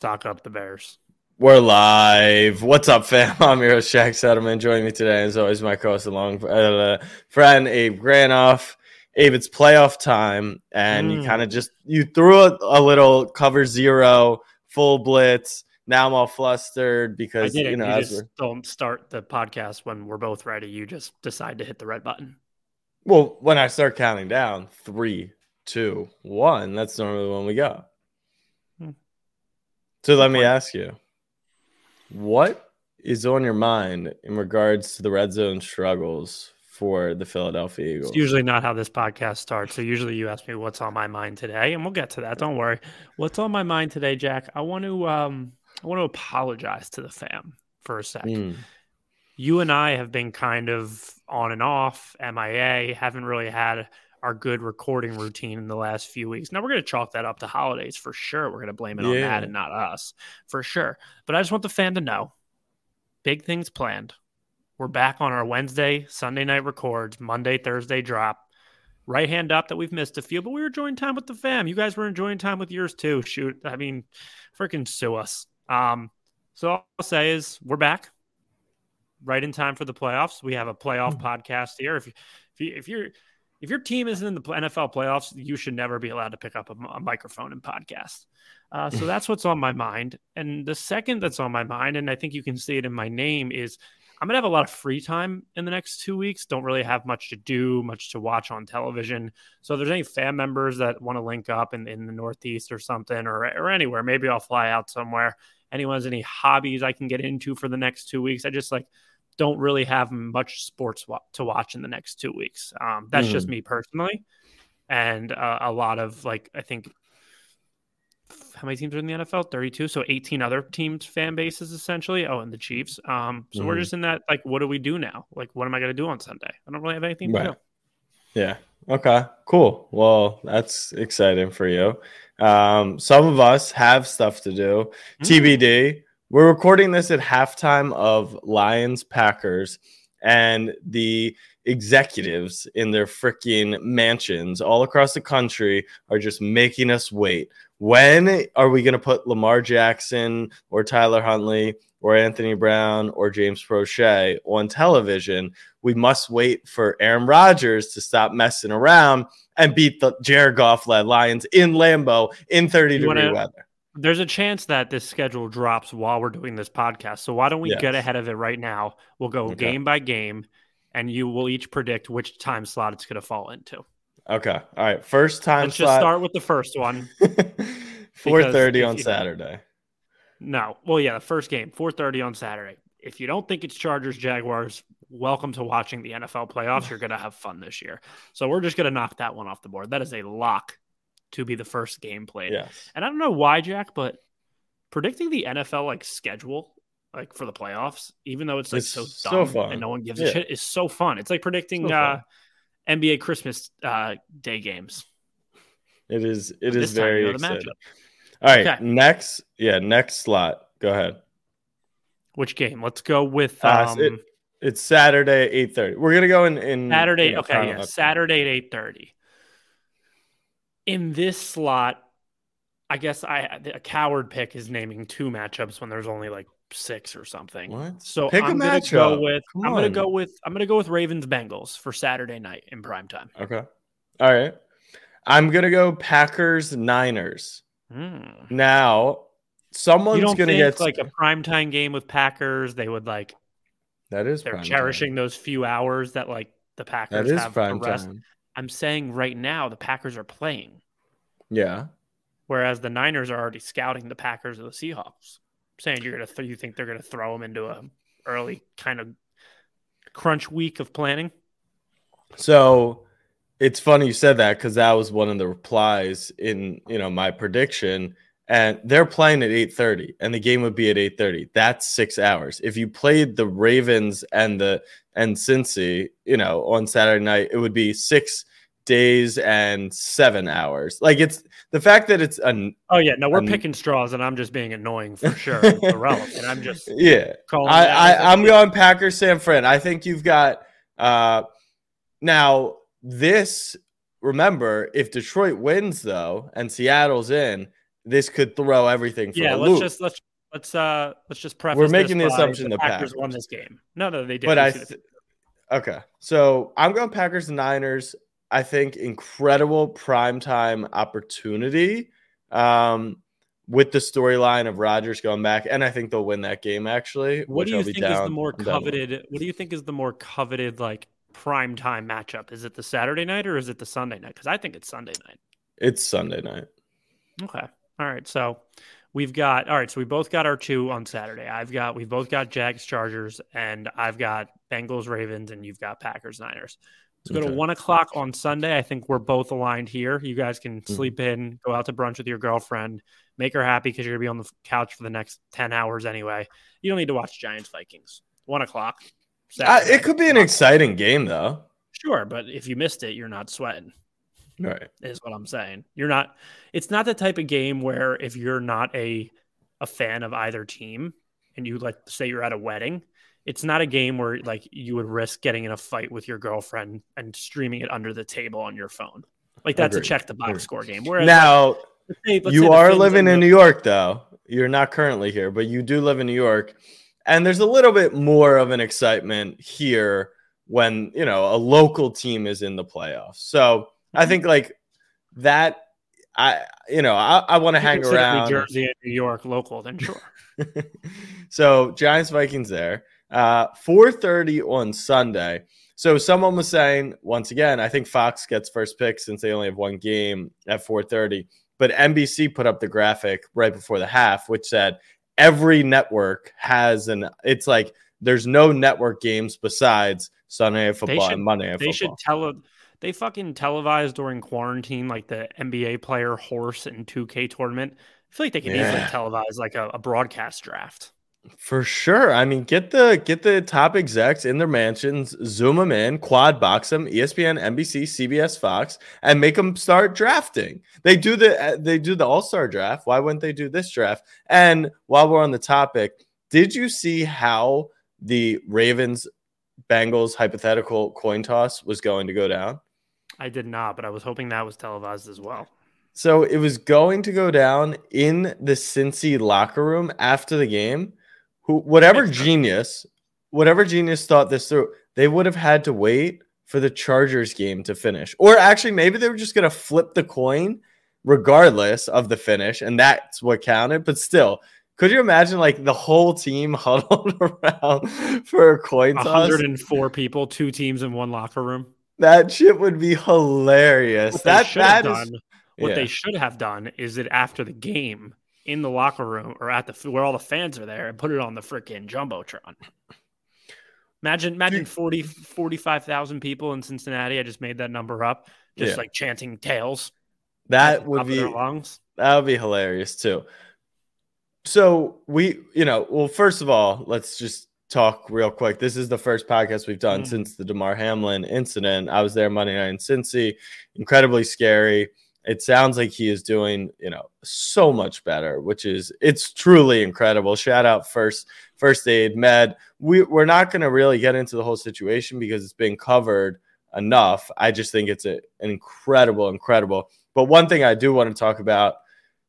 Talk up the Bears. We're live. What's up, fam? I'm your host, Jack Settleman. Joining me today, as always, my co-host along uh, friend Abe Granoff. Abe, it's playoff time, and mm. you kind of just you threw a, a, little cover zero, full blitz. Now I'm all flustered because you know you just don't start the podcast when we're both ready. You just decide to hit the red button. Well, when I start counting down, three, two, one. That's normally when we go. So let me ask you, what is on your mind in regards to the red zone struggles for the Philadelphia Eagles? It's usually not how this podcast starts. So usually you ask me what's on my mind today, and we'll get to that. Don't worry. What's on my mind today, Jack? I want to um I want to apologize to the fam for a second. Mm. You and I have been kind of on and off, MIA, haven't really had our good recording routine in the last few weeks. Now we're going to chalk that up to holidays for sure. We're going to blame it yeah. on that and not us for sure. But I just want the fan to know big things planned. We're back on our Wednesday, Sunday night records, Monday, Thursday drop. Right hand up that we've missed a few, but we were enjoying time with the fam. You guys were enjoying time with yours too. Shoot, I mean, freaking sue us. Um, so all I'll say is we're back right in time for the playoffs. We have a playoff mm-hmm. podcast here. If, if, you, if you're if your team isn't in the NFL playoffs, you should never be allowed to pick up a, a microphone and podcast. Uh, so that's what's on my mind. And the second that's on my mind, and I think you can see it in my name, is I'm going to have a lot of free time in the next two weeks. Don't really have much to do, much to watch on television. So if there's any fan members that want to link up in, in the Northeast or something or, or anywhere, maybe I'll fly out somewhere. Anyone has any hobbies I can get into for the next two weeks? I just like don't really have much sports wa- to watch in the next two weeks. Um, that's mm. just me personally, and uh, a lot of like I think how many teams are in the NFL? 32. So 18 other teams fan bases essentially. Oh, and the Chiefs. Um, so mm. we're just in that like, what do we do now? Like, what am I gonna do on Sunday? I don't really have anything right. to do. Yeah. Okay. Cool. Well, that's exciting for you. Um, some of us have stuff to do. Mm. TBD. We're recording this at halftime of Lions Packers, and the executives in their freaking mansions all across the country are just making us wait. When are we going to put Lamar Jackson or Tyler Huntley or Anthony Brown or James Proche on television? We must wait for Aaron Rodgers to stop messing around and beat the Jared Goff led Lions in Lambeau in 30 you degree wanna, weather. There's a chance that this schedule drops while we're doing this podcast. So why don't we yes. get ahead of it right now? We'll go okay. game by game, and you will each predict which time slot it's going to fall into. Okay. All right. First time Let's slot. just start with the first one. 4:30 on Saturday. No. Well, yeah, the first game, 4:30 on Saturday. If you don't think it's Chargers Jaguars, welcome to watching the NFL playoffs. You're going to have fun this year. So we're just going to knock that one off the board. That is a lock to be the first game played. Yes. And I don't know why, Jack, but predicting the NFL like schedule like for the playoffs, even though it's like it's so dumb so fun. and no one gives yeah. a shit, is so fun. It's like predicting so uh, NBA Christmas uh, day games. It is. It is very you know, exciting. All right, okay. next, yeah, next slot. Go ahead. Which game? Let's go with. Um, uh, it, it's Saturday eight thirty. We're gonna go in in Saturday. Okay, yeah, Saturday at eight thirty in this slot, I guess I a coward pick is naming two matchups when there's only like six or something. What? So pick I'm a gonna matchup. go with Come I'm on. gonna go with I'm gonna go with Ravens Bengals for Saturday night in prime time. Okay. All right. I'm gonna go Packers Niners. Mm. Now, someone's gonna get like a prime time game with Packers. They would like that is they're cherishing time. those few hours that like the Packers that is have prime rest. Time. I'm saying right now the Packers are playing. Yeah. Whereas the Niners are already scouting the Packers or the Seahawks, saying you're gonna th- you think they're gonna throw them into a early kind of crunch week of planning. So it's funny you said that because that was one of the replies in you know my prediction and they're playing at 8:30 and the game would be at 8:30 that's 6 hours. If you played the Ravens and the and Cincy you know on Saturday night it would be 6 days and 7 hours. Like it's the fact that it's an oh yeah. No we're an, picking straws and I'm just being annoying for sure irrelevant. I'm just yeah. I, I I'm going Packers San Fran. I think you've got uh now this remember if Detroit wins though and Seattle's in this could throw everything. yeah, let's loop. just let's let's uh let's just preface. We're making the assumption the Packers, Packers won this game. No, no, they did. But I, th- okay, so I'm going Packers and Niners. I think incredible primetime opportunity. Um, with the storyline of Rodgers going back, and I think they'll win that game. Actually, what do you think is the more coveted? What do you think is the more coveted like prime time matchup? Is it the Saturday night or is it the Sunday night? Because I think it's Sunday night. It's Sunday night. Okay. All right. So we've got all right. So we both got our two on Saturday. I've got we've both got Jags Chargers, and I've got Bengals Ravens, and you've got Packers Niners. Let's go okay. to one o'clock on Sunday. I think we're both aligned here. You guys can mm-hmm. sleep in, go out to brunch with your girlfriend, make her happy because you're gonna be on the couch for the next ten hours anyway. You don't need to watch Giants Vikings. One o'clock. Uh, it could be an exciting game though. Sure, but if you missed it, you're not sweating. Right. Is what I'm saying. You're not it's not the type of game where if you're not a a fan of either team and you like say you're at a wedding, it's not a game where like you would risk getting in a fight with your girlfriend and streaming it under the table on your phone. Like that's Agreed. a check the box Agreed. score game. Whereas now like, say, you are living in New York though. You're not currently here, but you do live in New York. And there's a little bit more of an excitement here when, you know, a local team is in the playoffs. So I think like that I you know, I, I want to hang around New Jersey and New York local, then sure. so Giants Vikings there. Uh 4:30 on Sunday. So someone was saying once again, I think Fox gets first pick since they only have one game at 4:30. But NBC put up the graphic right before the half, which said every network has an. It's like there's no network games besides Sunday Night Football should, and Monday Night Football. They should tell they fucking televised during quarantine like the NBA player horse and 2K tournament. I feel like they can yeah. easily televise like a, a broadcast draft. For sure. I mean, get the get the top execs in their mansions, zoom them in, quad box them, ESPN, NBC, CBS, Fox, and make them start drafting. They do the uh, they do the All Star draft. Why wouldn't they do this draft? And while we're on the topic, did you see how the Ravens Bengals hypothetical coin toss was going to go down? I did not, but I was hoping that was televised as well. So it was going to go down in the Cincy locker room after the game who whatever genius, whatever genius thought this through, they would have had to wait for the Chargers game to finish. Or actually, maybe they were just going to flip the coin regardless of the finish, and that's what counted. But still, could you imagine like the whole team huddled around for a coin toss? 104 people, two teams in one locker room. That shit would be hilarious. What that that is, done, what yeah. they should have done is that after the game, in the locker room or at the where all the fans are there and put it on the freaking jumbotron. Imagine, imagine 40, 45,000 people in Cincinnati. I just made that number up, just yeah. like chanting tails. That would be. That would be hilarious too. So we, you know, well, first of all, let's just talk real quick. This is the first podcast we've done mm. since the Damar Hamlin incident. I was there Monday night in Cincy, incredibly scary. It sounds like he is doing you know so much better which is it's truly incredible. Shout out first first aid med. We, we're not going to really get into the whole situation because it's been covered enough. I just think it's a, an incredible incredible. But one thing i do want to talk about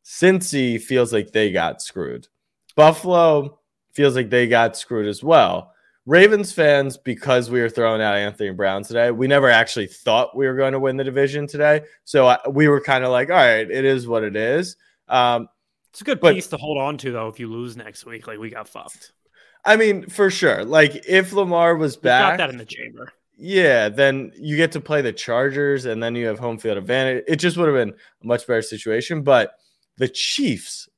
cincy feels like they got screwed. Buffalo feels like they got screwed as well Ravens fans, because we were throwing out Anthony Brown today, we never actually thought we were going to win the division today. So I, we were kind of like, all right, it is what it is. Um, it's a good but, piece to hold on to, though, if you lose next week. Like, we got fucked. I mean, for sure. Like, if Lamar was back, got that in the chamber. Yeah, then you get to play the Chargers and then you have home field advantage. It just would have been a much better situation. But the Chiefs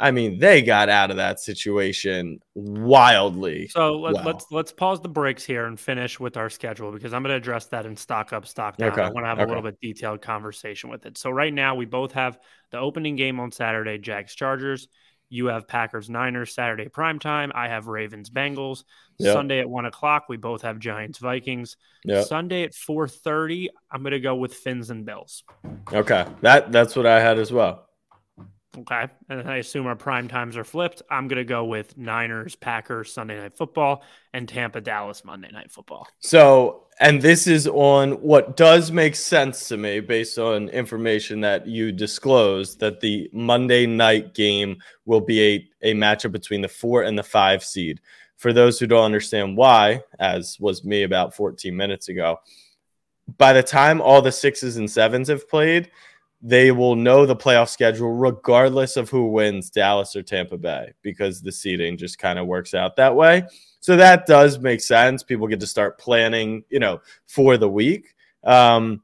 I mean, they got out of that situation wildly. So let, us let's, let's pause the breaks here and finish with our schedule because I'm going to address that in stock up, stock down. Okay. I want to have okay. a little bit detailed conversation with it. So right now we both have the opening game on Saturday, Jags Chargers. You have Packers Niners Saturday prime time. I have Ravens Bengals yep. Sunday at one o'clock. We both have Giants Vikings. Yep. Sunday at four thirty. I'm going to go with Fins and Bills. Okay, that that's what I had as well. Okay. And I assume our prime times are flipped. I'm going to go with Niners, Packers, Sunday night football, and Tampa, Dallas, Monday night football. So, and this is on what does make sense to me based on information that you disclosed that the Monday night game will be a, a matchup between the four and the five seed. For those who don't understand why, as was me about 14 minutes ago, by the time all the sixes and sevens have played, they will know the playoff schedule regardless of who wins Dallas or Tampa Bay because the seeding just kind of works out that way. So that does make sense. People get to start planning, you know, for the week. Um,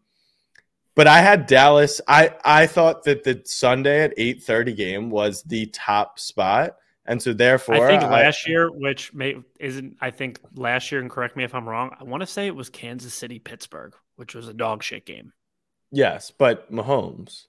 but I had Dallas. I I thought that the Sunday at eight thirty game was the top spot, and so therefore, I think last I, year, which may isn't, I think last year, and correct me if I'm wrong. I want to say it was Kansas City Pittsburgh, which was a dog shit game. Yes, but Mahomes.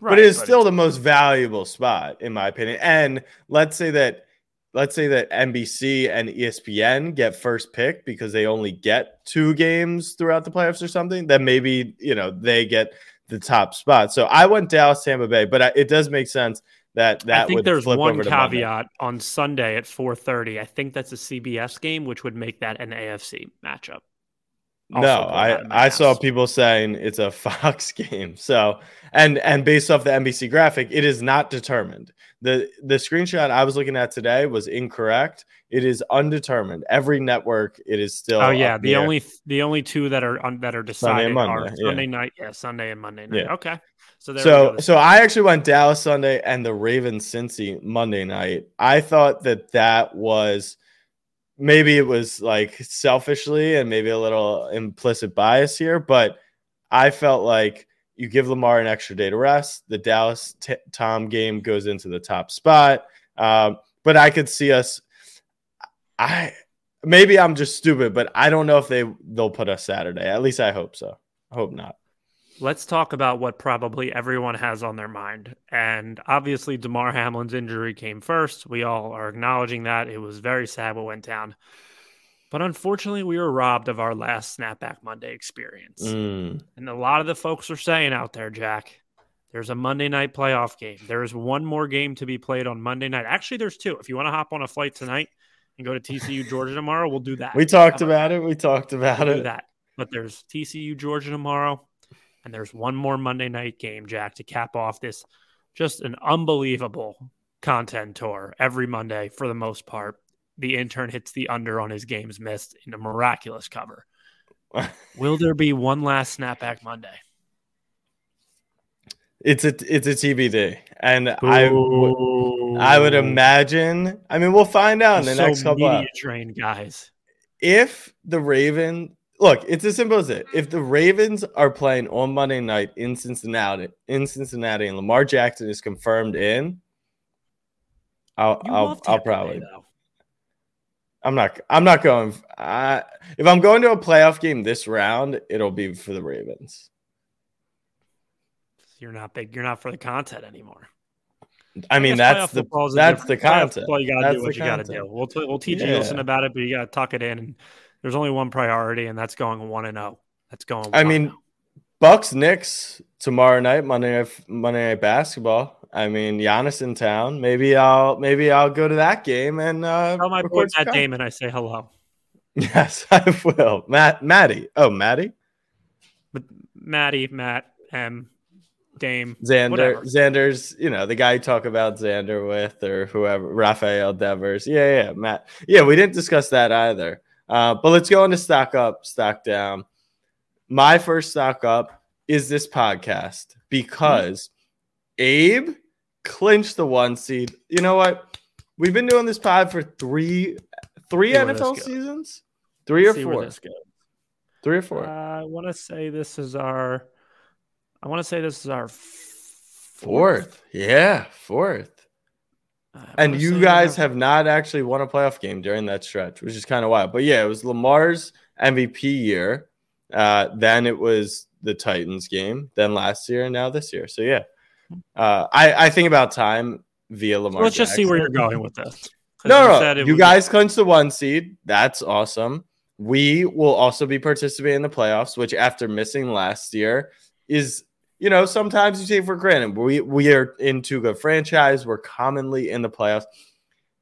Right, but it is but still the most valuable spot, in my opinion. And let's say that let's say that NBC and ESPN get first pick because they only get two games throughout the playoffs or something, then maybe you know they get the top spot. So I went Dallas Tampa Bay, but it does make sense that that I think there's one caveat on Sunday at 4:30. I think that's a CBS game, which would make that an AFC matchup no, I I saw people saying it's a Fox game. So and and based off the NBC graphic, it is not determined. the The screenshot I was looking at today was incorrect. It is undetermined. Every network, it is still. Oh yeah, the only the only two that are on, that are decided Sunday are Sunday yeah. night. Yeah, Sunday and Monday night. Yeah. Okay. So so so I actually went Dallas Sunday and the Ravens Cincy Monday night. I thought that that was maybe it was like selfishly and maybe a little implicit bias here, but I felt like you give Lamar an extra day to rest. The Dallas t- Tom game goes into the top spot. Um, but I could see us. I maybe I'm just stupid, but I don't know if they they'll put us Saturday. At least I hope so. I hope not. Let's talk about what probably everyone has on their mind. And obviously, Damar Hamlin's injury came first. We all are acknowledging that. It was very sad what went down. But unfortunately, we were robbed of our last Snapback Monday experience. Mm. And a lot of the folks are saying out there, Jack, there's a Monday night playoff game. There is one more game to be played on Monday night. Actually, there's two. If you want to hop on a flight tonight and go to TCU Georgia tomorrow, we'll do that. We talked about it. We talked about we'll it. that. But there's TCU Georgia tomorrow. And there's one more Monday night game, Jack, to cap off this just an unbelievable content tour every Monday for the most part. The intern hits the under on his games missed in a miraculous cover. Will there be one last snapback Monday? It's a it's a TBD, and I I would imagine. I mean, we'll find out in the so next couple. Media train guys. If the Raven look, it's as simple as it. If the Ravens are playing on Monday night in Cincinnati, in Cincinnati, and Lamar Jackson is confirmed in, I'll I'll, I'll probably. I'm not. I'm not going. I, if I'm going to a playoff game this round, it'll be for the Ravens. You're not big. You're not for the content anymore. I mean, I that's the that's the content. Well, you gotta that's do what you gotta do. We'll t- we'll teach yeah. you listen about it, but you gotta tuck it in and there's only one priority, and that's going one and zero. Oh. That's going. I mean, oh. Bucks Knicks tomorrow night, Monday night, Monday night basketball. I mean, Giannis in town. Maybe I'll maybe I'll go to that game and uh, tell my boy Matt Damon I say hello. Yes, I will. Matt, Maddie. Oh, Maddie. But Maddie, Matt, M, Dame, Xander, whatever. Xander's. You know the guy you talk about Xander with or whoever. Rafael Devers. Yeah, yeah, Matt. Yeah, we didn't discuss that either. Uh, but let's go into stock up, stock down. My first stock up is this podcast because. Abe clinched the one seed. You know what? We've been doing this pod for three three NFL seasons, three or four. Three or four. Uh, I want to say this is our. I want to say this is our fourth. fourth. Yeah, fourth. And you guys have not actually won a playoff game during that stretch, which is kind of wild. But yeah, it was Lamar's MVP year. Uh, then it was the Titans game. Then last year, and now this year. So yeah, uh, I I think about time via Lamar. let's Jackson. just see where you're going with this. No, no, you guys clinched the one seed. That's awesome. We will also be participating in the playoffs, which after missing last year is you know, sometimes you take for granted. We we are in too good franchise. We're commonly in the playoffs.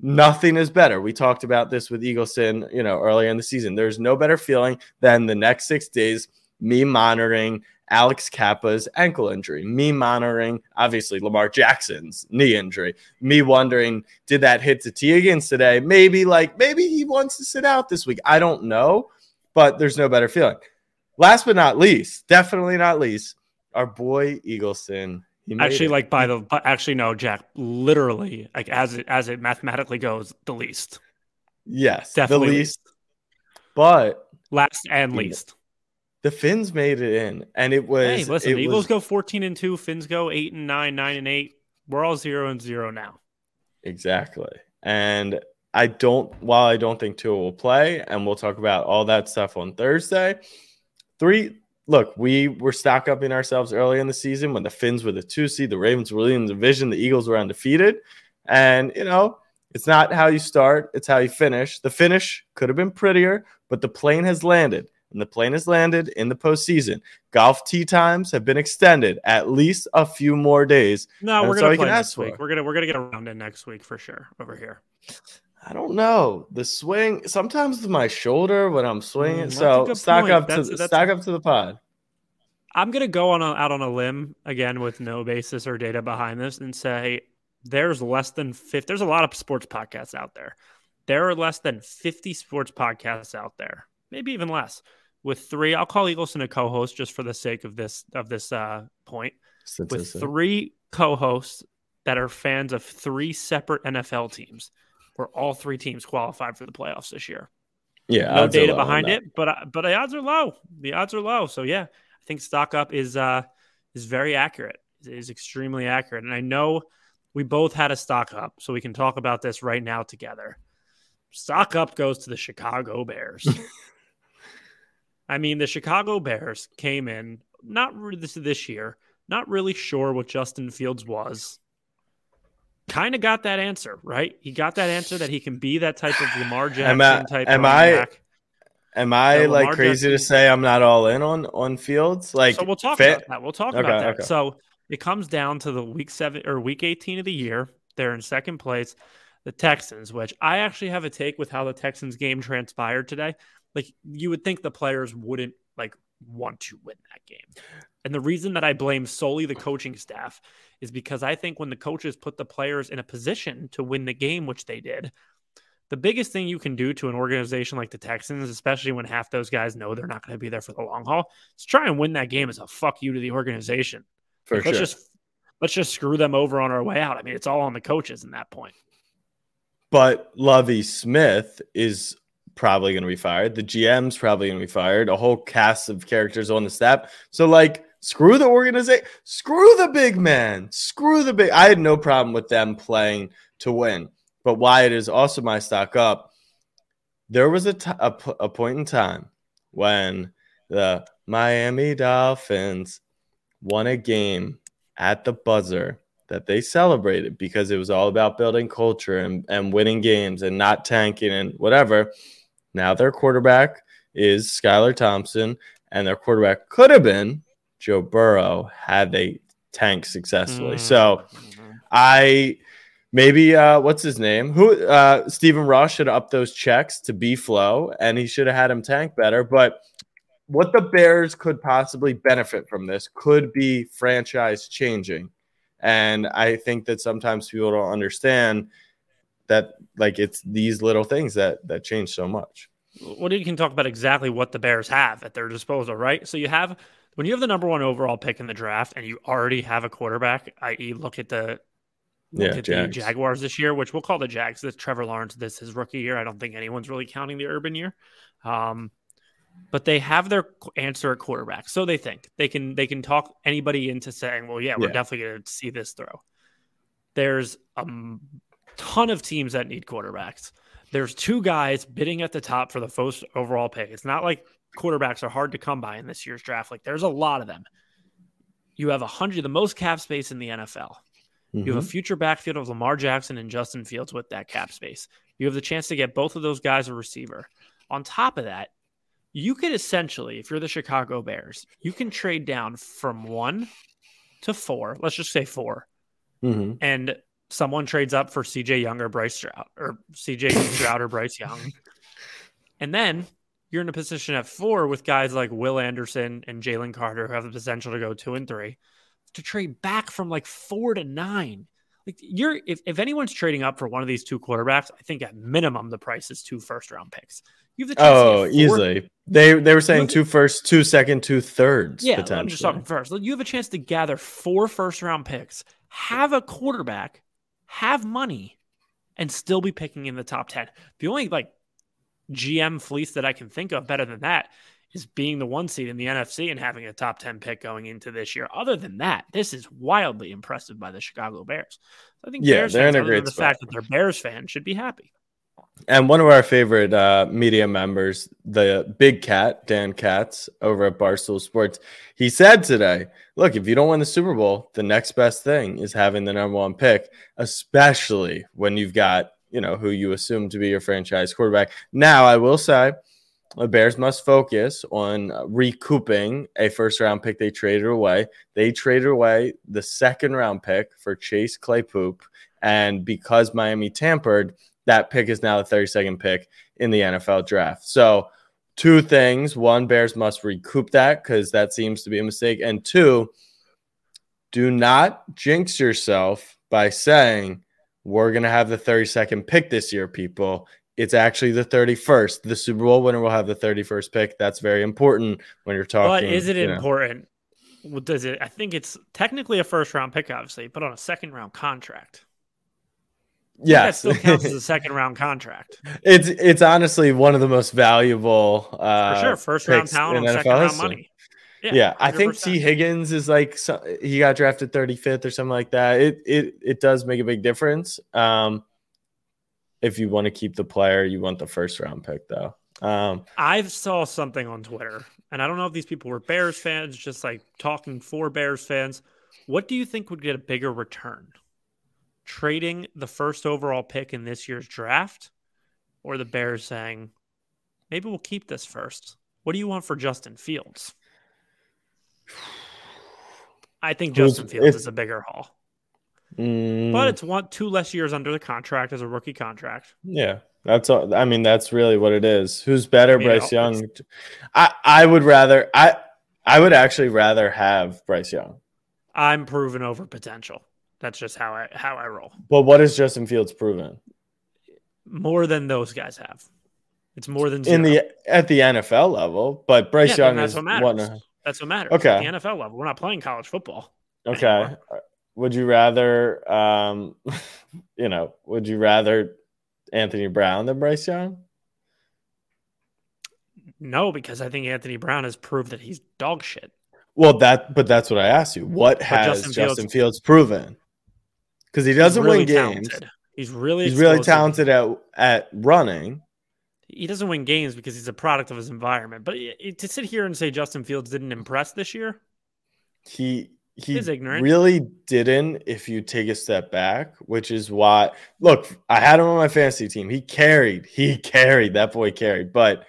Nothing is better. We talked about this with Eagleson, you know, earlier in the season. There's no better feeling than the next six days me monitoring Alex Cappa's ankle injury, me monitoring obviously Lamar Jackson's knee injury, me wondering did that hit to Tee Higgins today? Maybe like maybe he wants to sit out this week. I don't know, but there's no better feeling. Last but not least, definitely not least, our boy Eagleson. Actually, it. like by the actually no, Jack. Literally, like as it as it mathematically goes, the least. Yes, definitely the least. But last and least. The Fins made it in, and it was. Hey, listen, the Eagles was, go fourteen and two. Fins go eight and nine, nine and eight. We're all zero and zero now. Exactly, and I don't. While I don't think Tua will play, and we'll talk about all that stuff on Thursday. Three. Look, we were stock upping ourselves early in the season when the Fins were the two seed, the Ravens were leading the division, the Eagles were undefeated, and you know it's not how you start, it's how you finish. The finish could have been prettier, but the plane has landed and the plane has landed in the postseason. Golf tee times have been extended at least a few more days. No, we're gonna play next week. We're gonna we're gonna get around in next week for sure over here. I don't know the swing. Sometimes with my shoulder when I'm swinging. Mm, so stock point. up that's, to stock up to the pod. I'm gonna go on a, out on a limb again with no basis or data behind this and say there's less than 50 there's a lot of sports podcasts out there there are less than 50 sports podcasts out there maybe even less with three. I'll call Eagleson a co-host just for the sake of this of this uh, point. With three co-hosts that are fans of three separate NFL teams, where all three teams qualified for the playoffs this year. Yeah, no data behind it, but uh, but the odds are low. The odds are low. So yeah, I think stock up is uh is very accurate. It is extremely accurate, and I know we both had a stock up, so we can talk about this right now together. Stock up goes to the Chicago Bears. I mean, the Chicago Bears came in not this this year, not really sure what Justin Fields was. Kind of got that answer, right? He got that answer that he can be that type of Lamar Jackson am I, type. Am I? Back. Am I like crazy Jackson, to say I'm not all in on on Fields? Like, so we'll talk fit? about that. We'll talk okay, about that. Okay. So it comes down to the week seven or week 18 of the year. They're in second place, the Texans, which I actually have a take with how the Texans game transpired today like you would think the players wouldn't like want to win that game. And the reason that I blame solely the coaching staff is because I think when the coaches put the players in a position to win the game, which they did, the biggest thing you can do to an organization like the Texans, especially when half those guys know they're not going to be there for the long haul, is try and win that game as a fuck you to the organization. For like, sure. Let's just let's just screw them over on our way out. I mean, it's all on the coaches in that point. But Lovie Smith is probably going to be fired. The GM's probably going to be fired. A whole cast of characters on the staff. So, like, screw the organization, screw the big man, screw the big. I had no problem with them playing to win. But why it is also my stock up. There was a, t- a, p- a point in time when the Miami Dolphins won a game at the buzzer that they celebrated because it was all about building culture and, and winning games and not tanking and whatever. Now their quarterback is Skylar Thompson, and their quarterback could have been Joe Burrow had they tanked successfully. Mm. So I maybe uh, what's his name? Who uh, Stephen Ross should have upped those checks to B flow, and he should have had him tank better. But what the Bears could possibly benefit from this could be franchise changing. And I think that sometimes people don't understand that like it's these little things that that change so much. Well, you can talk about exactly what the Bears have at their disposal, right? So you have when you have the number one overall pick in the draft and you already have a quarterback, i.e., look at the look yeah, at Jags. the Jaguars this year, which we'll call the Jags. This Trevor Lawrence, this his rookie year. I don't think anyone's really counting the Urban year. Um, but they have their answer at quarterback, so they think they can they can talk anybody into saying, "Well, yeah, we're yeah. definitely going to see this throw." There's a ton of teams that need quarterbacks. There's two guys bidding at the top for the first overall pick. It's not like quarterbacks are hard to come by in this year's draft. Like there's a lot of them. You have a hundred, the most cap space in the NFL. Mm-hmm. You have a mm-hmm. future backfield of Lamar Jackson and Justin Fields with that cap space. You have the chance to get both of those guys a receiver. On top of that, you could essentially, if you're the Chicago Bears, you can trade down from one to four, let's just say 4 mm-hmm. and someone trades up for CJ Young or Bryce Stroud or CJ Stroud or Bryce Young, and then you're in a position at four with guys like Will Anderson and Jalen Carter who have the potential to go two and three to trade back from like four to nine. Like you're if, if anyone's trading up for one of these two quarterbacks, I think at minimum the price is two first round picks. You have the oh, easily. They they were saying two first, two second, two thirds. Yeah, I'm just talking first. You have a chance to gather four first round picks, have a quarterback, have money, and still be picking in the top ten. The only like GM fleece that I can think of better than that is being the one seed in the NFC and having a top 10 pick going into this year. Other than that, this is wildly impressive by the Chicago Bears. I think yeah, Bears they're fans, in a great the spot. fact that they're Bears fans should be happy. And one of our favorite uh, media members, the big cat, Dan Katz over at Barstool Sports, he said today, look, if you don't win the Super Bowl, the next best thing is having the number one pick, especially when you've got, you know, who you assume to be your franchise quarterback. Now, I will say, the Bears must focus on recouping a first round pick they traded away. They traded away the second round pick for Chase Claypool. And because Miami tampered, that pick is now the 32nd pick in the NFL draft. So, two things. One, Bears must recoup that because that seems to be a mistake. And two, do not jinx yourself by saying, we're going to have the 32nd pick this year, people. It's actually the 31st. The Super Bowl winner will have the 31st pick. That's very important when you're talking. But is it important? Know. Does it? I think it's technically a first round pick, obviously, but on a second round contract. Yeah, that still counts as a second round contract. It's it's honestly one of the most valuable uh, for sure first round talent on second round money. Yeah, yeah I think Tee Higgins is like he got drafted 35th or something like that. It it it does make a big difference. Um, if you want to keep the player, you want the first round pick though. Um, I saw something on Twitter, and I don't know if these people were Bears fans, just like talking for Bears fans. What do you think would get a bigger return? trading the first overall pick in this year's draft or the Bears saying, maybe we'll keep this first? What do you want for Justin Fields? I think Justin Fields is a bigger haul. Mm, but it's one two less years under the contract as a rookie contract. Yeah. That's all, I mean that's really what it is. Who's better, Bryce Young? I I would rather I I would actually rather have Bryce Young. I'm proven over potential. That's just how I how I roll. But what has Justin Fields proven? More than those guys have. It's more than zero. in the at the NFL level. But Bryce yeah, Young is. One, that's what matters. Okay, at the NFL level, we're not playing college football. Okay. Anymore. Would you rather, um, you know, would you rather Anthony Brown than Bryce Young? No, because I think Anthony Brown has proved that he's dog shit. Well, that but that's what I asked you. What but has Justin, Justin Fields, Fields proven? because he doesn't really win games. Talented. He's really he's really talented at at running. He doesn't win games because he's a product of his environment. But to sit here and say Justin Fields didn't impress this year, he he is ignorant. really didn't. If you take a step back, which is why look, I had him on my fantasy team. He carried, he carried that boy carried, but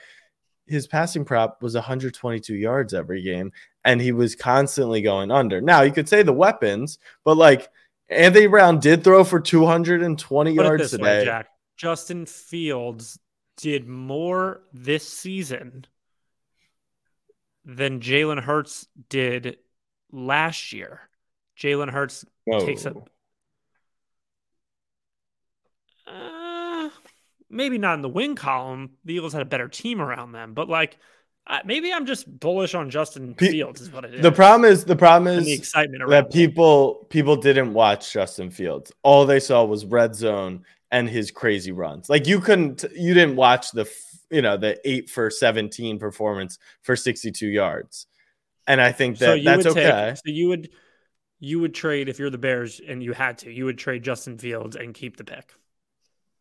his passing prop was 122 yards every game, and he was constantly going under. Now you could say the weapons, but like Anthony Brown did throw for 220 Put yards today. Way, Jack. Justin Fields did more this season than Jalen Hurts did last year. Jalen Hurts takes a uh, maybe not in the win column. The Eagles had a better team around them, but like maybe I'm just bullish on Justin Fields. Is what it is. The problem is the problem is the excitement that people people didn't watch Justin Fields. All they saw was red zone and his crazy runs. Like you couldn't you didn't watch the you know the eight for 17 performance for 62 yards. And I think that so that's okay. Take, so you would you would trade if you're the Bears and you had to. You would trade Justin Fields and keep the pick.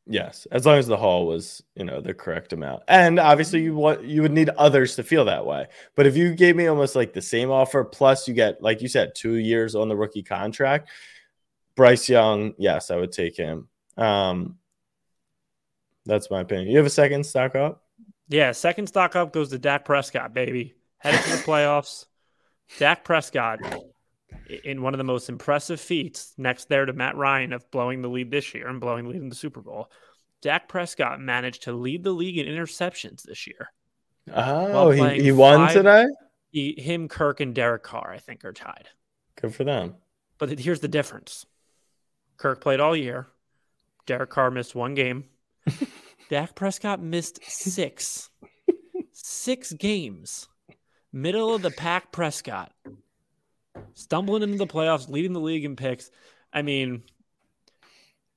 Yes, as long as the haul was, you know, the correct amount. And obviously you want you would need others to feel that way. But if you gave me almost like the same offer plus you get like you said 2 years on the rookie contract, Bryce Young, yes, I would take him. Um that's my opinion. You have a second stock up? Yeah, second stock up goes to Dak Prescott, baby. Headed to the playoffs. Dak Prescott in one of the most impressive feats next there to Matt Ryan of blowing the lead this year and blowing the lead in the Super Bowl. Dak Prescott managed to lead the league in interceptions this year. Oh, he, he won five, today? He, him, Kirk, and Derek Carr, I think, are tied. Good for them. But here's the difference Kirk played all year. Derek Carr missed one game. Dak Prescott missed six. six games. Middle of the pack Prescott. Stumbling into the playoffs, leading the league in picks. I mean,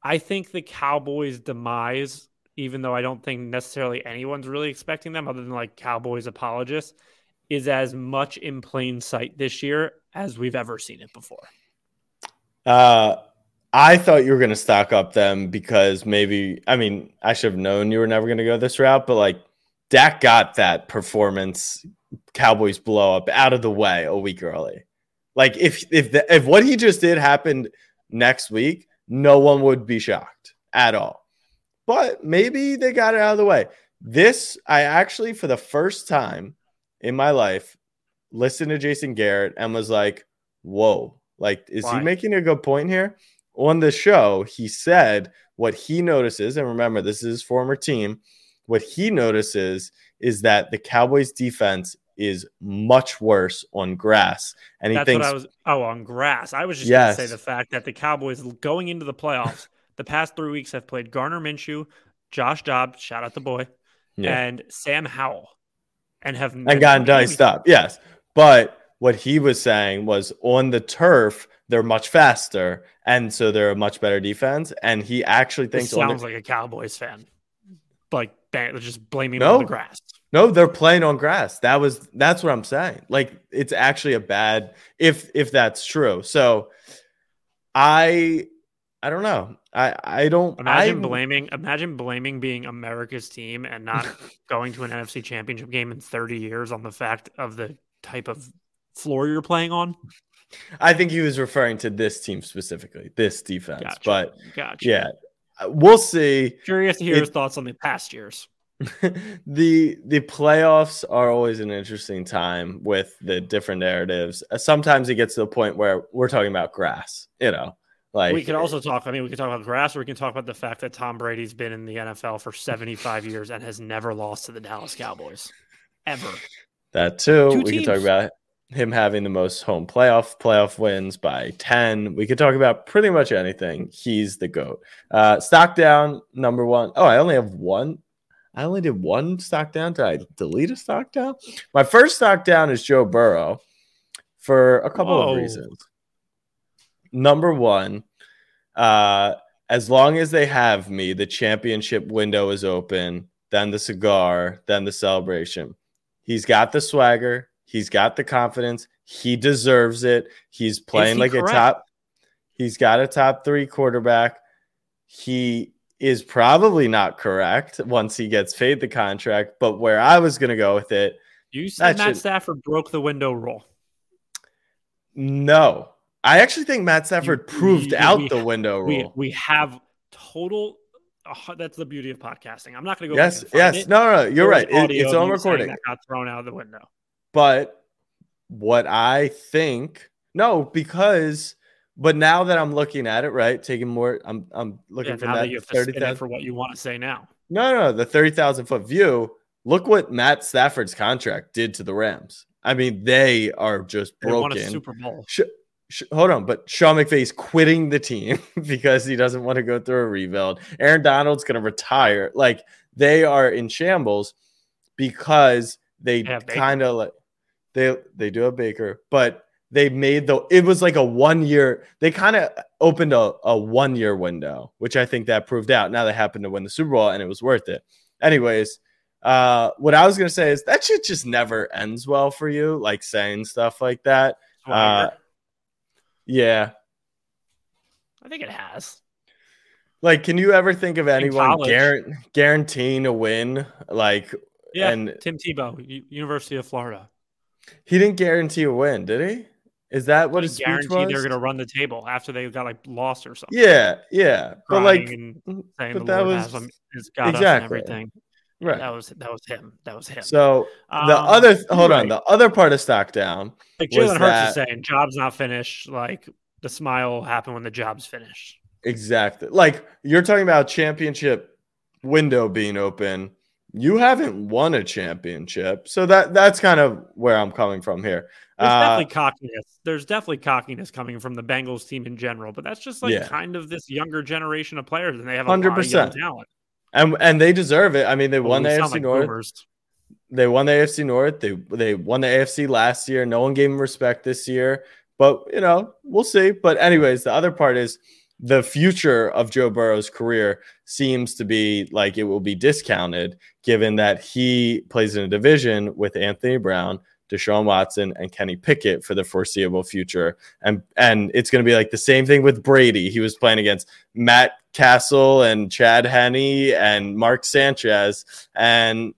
I think the Cowboys' demise, even though I don't think necessarily anyone's really expecting them, other than like Cowboys apologists, is as much in plain sight this year as we've ever seen it before. Uh, I thought you were going to stock up them because maybe, I mean, I should have known you were never going to go this route, but like Dak got that performance Cowboys blow up out of the way a week early. Like if if the, if what he just did happened next week, no one would be shocked at all. But maybe they got it out of the way. This I actually for the first time in my life listened to Jason Garrett and was like, "Whoa, like is Why? he making a good point here?" On the show, he said what he notices and remember this is his former team, what he notices is that the Cowboys defense is much worse on grass. And he That's thinks, what I was. Oh, on grass. I was just yes. going to say the fact that the Cowboys going into the playoffs, the past three weeks have played Gardner Minshew, Josh Dobbs, shout out the boy, yeah. and Sam Howell, and have and gotten diced up. Yes, but what he was saying was on the turf they're much faster, and so they're a much better defense. And he actually thinks this sounds the, like a Cowboys fan, like they're just blaming no, on the grass. No, they're playing on grass. That was that's what I'm saying. Like it's actually a bad if if that's true. So I I don't know. I I don't imagine I, blaming imagine blaming being America's team and not going to an NFC championship game in 30 years on the fact of the type of floor you're playing on. I think he was referring to this team specifically, this defense. Gotcha. But gotcha. yeah, we'll see. Curious to hear it, his thoughts on the past years. the the playoffs are always an interesting time with the different narratives. Uh, sometimes it gets to the point where we're talking about grass, you know. Like we could also talk. I mean, we could talk about grass, or we can talk about the fact that Tom Brady's been in the NFL for 75 years and has never lost to the Dallas Cowboys, ever. That too. Two we teams. can talk about him having the most home playoff playoff wins by 10. We could talk about pretty much anything. He's the GOAT. Uh, stock down, number one. Oh, I only have one I only did one stock down. Did I delete a stock down? My first stock down is Joe Burrow for a couple Whoa. of reasons. Number one, uh, as long as they have me, the championship window is open, then the cigar, then the celebration. He's got the swagger, he's got the confidence, he deserves it. He's playing he like correct? a top, he's got a top three quarterback. He is probably not correct once he gets paid the contract. But where I was going to go with it, you said Matt should... Stafford broke the window rule. No, I actually think Matt Stafford you, proved we, out we, the window rule. We, we have total. Uh, that's the beauty of podcasting. I'm not going to go. Yes, yes, it. no, no, you're right. It, it's on recording. got thrown out of the window. But what I think, no, because but now that I'm looking at it, right, taking more, I'm I'm looking yeah, for that, that thirty thousand for what you want to say now. No, no, the thirty thousand foot view. Look what Matt Stafford's contract did to the Rams. I mean, they are just broken. Super Bowl. Sh- sh- hold on, but Sean McVay's quitting the team because he doesn't want to go through a rebuild. Aaron Donald's going to retire. Like they are in shambles because they kind of like they they do a Baker, but they made the it was like a one year they kind of opened a, a one year window which i think that proved out. Now they happened to win the super bowl and it was worth it. Anyways uh what i was gonna say is that shit just never ends well for you like saying stuff like that. Uh yeah. I think it has. Like can you ever think of anyone guar- guaranteeing a win like yeah and tim tebow U- university of florida he didn't guarantee a win did he is that what his guarantee they're going to run the table after they got like lost or something? Yeah, yeah. But like, but that was exactly. everything. Right. That was that was him. That was him. So um, the other hold right. on, the other part of stock down. Like Jalen Hurts is saying, job's not finished. Like the smile will happen when the job's finished. Exactly. Like you're talking about championship window being open. You haven't won a championship. So that that's kind of where I'm coming from here. There's uh, definitely cockiness. There's definitely cockiness coming from the Bengals team in general, but that's just like yeah. kind of this younger generation of players, and they have a 100%. lot of young talent and and they deserve it. I mean, they well, won the AFC like North. Boomers. They won the AFC North. They they won the AFC last year. No one gave them respect this year, but you know we'll see. But anyways, the other part is the future of Joe Burrow's career seems to be like it will be discounted, given that he plays in a division with Anthony Brown, Deshaun Watson and Kenny Pickett for the foreseeable future. And and it's going to be like the same thing with Brady. He was playing against Matt Cassel and Chad Henne and Mark Sanchez and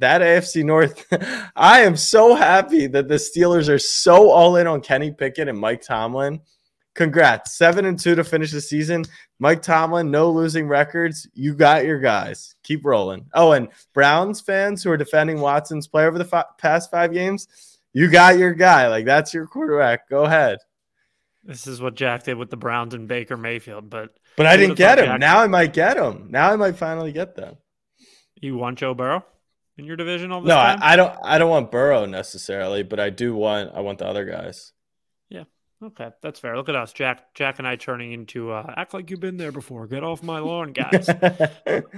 that AFC North. I am so happy that the Steelers are so all in on Kenny Pickett and Mike Tomlin congrats. Seven and two to finish the season. Mike Tomlin, no losing records. You got your guys. Keep rolling. Oh, and Browns fans who are defending Watson's play over the fi- past five games, you got your guy. Like that's your quarterback. Go ahead. This is what Jack did with the Browns and Baker Mayfield, but but I didn't get him. Jack... Now I might get him. Now I might finally get them. You want Joe Burrow in your division all this no, time? I, I don't. I don't want Burrow necessarily, but I do want. I want the other guys. Okay, that's fair. Look at us, Jack. Jack and I turning into uh, act like you've been there before. Get off my lawn, guys.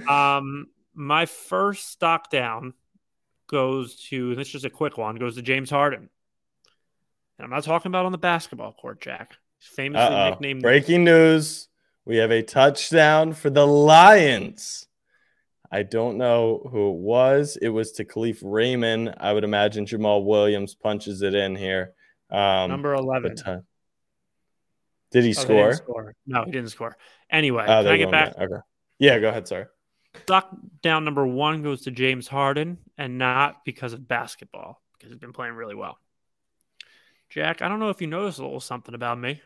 um, my first stock down goes to this is just a quick one. Goes to James Harden. And I'm not talking about on the basketball court, Jack. He's famously Uh-oh. nicknamed. Breaking news: We have a touchdown for the Lions. I don't know who it was. It was to Kalif Raymond. I would imagine Jamaal Williams punches it in here. Um, Number eleven. But, uh, did he oh, score? score? No, he didn't score. Anyway, oh, can I get back? Okay. Yeah, go ahead. Sorry. Stock down number one goes to James Harden, and not because of basketball, because he's been playing really well. Jack, I don't know if you noticed a little something about me.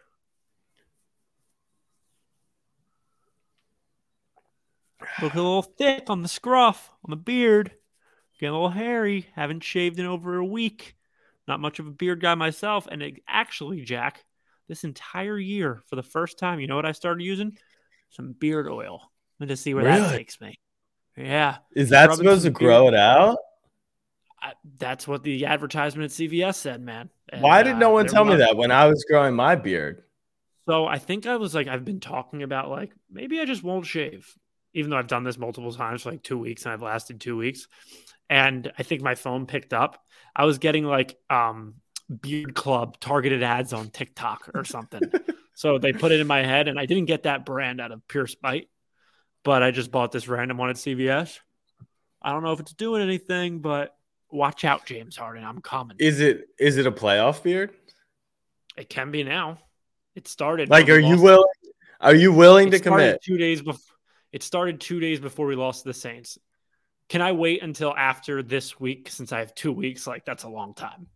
Look a little thick on the scruff, on the beard. Getting a little hairy. Haven't shaved in over a week. Not much of a beard guy myself. And it, actually, Jack, this entire year for the first time. You know what I started using? Some beard oil. to see where really? that takes me. Yeah. Is that supposed to grow it out? I, that's what the advertisement at CVS said, man. And, Why did no uh, one tell me that when I was growing my beard? So I think I was like, I've been talking about like maybe I just won't shave, even though I've done this multiple times for like two weeks and I've lasted two weeks. And I think my phone picked up. I was getting like um beard club targeted ads on TikTok or something. so they put it in my head, and I didn't get that brand out of pure spite, but I just bought this random one at CVS. I don't know if it's doing anything, but watch out, James Harden. I'm coming. Is it is it a playoff beard? It can be now. It started. Like, are you willing? Are you willing to commit? Two days before. It started two days before we lost to the Saints. Can I wait until after this week since I have two weeks? Like that's a long time.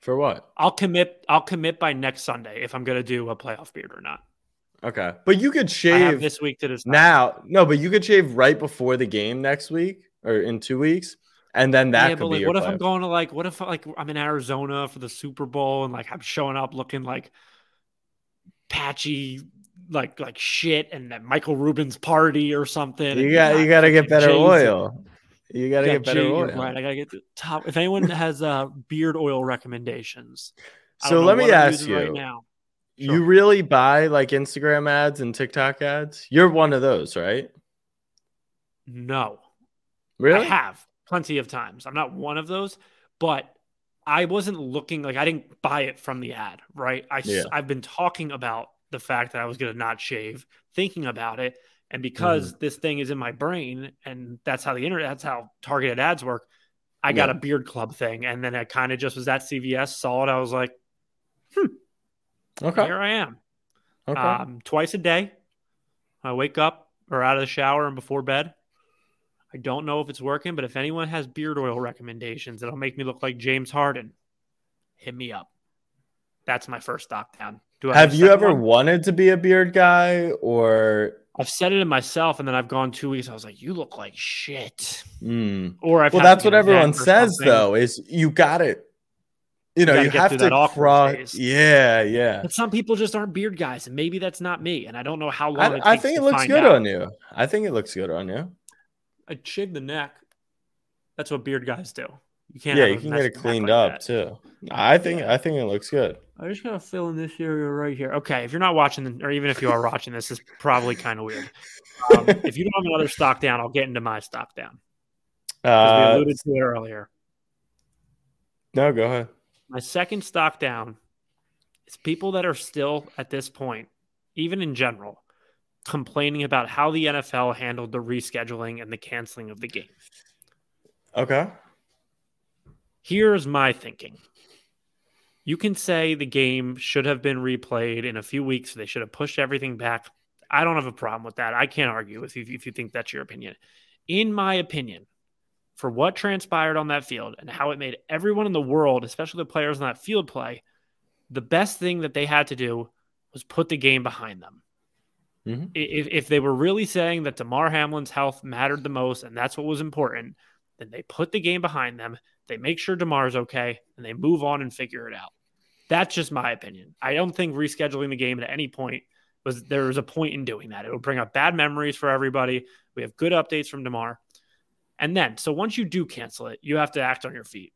For what? I'll commit. I'll commit by next Sunday if I'm going to do a playoff beard or not. Okay, but you could shave this week to decide. now. No, but you could shave right before the game next week or in two weeks, and then that yeah, could like, be. what if. I'm going to like? What if like I'm in Arizona for the Super Bowl and like I'm showing up looking like patchy, like like shit, and Michael Rubin's party or something? You got you got to get better oil. You gotta get better oil. Right, I gotta get the top. If anyone has uh, beard oil recommendations, so let me ask you right now. Sure. You really buy like Instagram ads and TikTok ads? You're one of those, right? No. Really? I have plenty of times. I'm not one of those, but I wasn't looking like I didn't buy it from the ad, right? I yeah. I've been talking about the fact that I was going to not shave, thinking about it, and because mm-hmm. this thing is in my brain and that's how the internet, that's how targeted ads work, I got yeah. a beard club thing. And then I kind of just was at CVS, saw it. I was like, hmm, okay, here I am. Okay. Um, twice a day, I wake up or out of the shower and before bed. I don't know if it's working, but if anyone has beard oil recommendations that'll make me look like James Harden, hit me up. That's my first stock down. Do have you ever one? wanted to be a beard guy or I've said it in myself, and then I've gone two weeks. I was like, "You look like shit." Mm. Or I've well, that's what everyone says, though. Is you got it. You know, you, you have to cross. Yeah, yeah. But some people just aren't beard guys, and maybe that's not me. And I don't know how long. I, I think it looks good out. on you. I think it looks good on you. I chig the neck. That's what beard guys do. You can't. Yeah, you can get it cleaned like up that. too. I think I think it looks good. I just gotta fill in this area right here. Okay, if you're not watching, or even if you are watching this, is probably kind of weird. Um, if you don't have another stock down, I'll get into my stock down. Uh, we alluded to it earlier. No, go ahead. My second stock down is people that are still at this point, even in general, complaining about how the NFL handled the rescheduling and the canceling of the game. Okay. Here's my thinking. You can say the game should have been replayed in a few weeks. They should have pushed everything back. I don't have a problem with that. I can't argue with you if you think that's your opinion. In my opinion, for what transpired on that field and how it made everyone in the world, especially the players on that field play, the best thing that they had to do was put the game behind them. Mm-hmm. If, if they were really saying that Damar Hamlin's health mattered the most and that's what was important, then they put the game behind them. They make sure Damar's okay and they move on and figure it out. That's just my opinion. I don't think rescheduling the game at any point was there was a point in doing that. It would bring up bad memories for everybody. We have good updates from Damar. And then, so once you do cancel it, you have to act on your feet.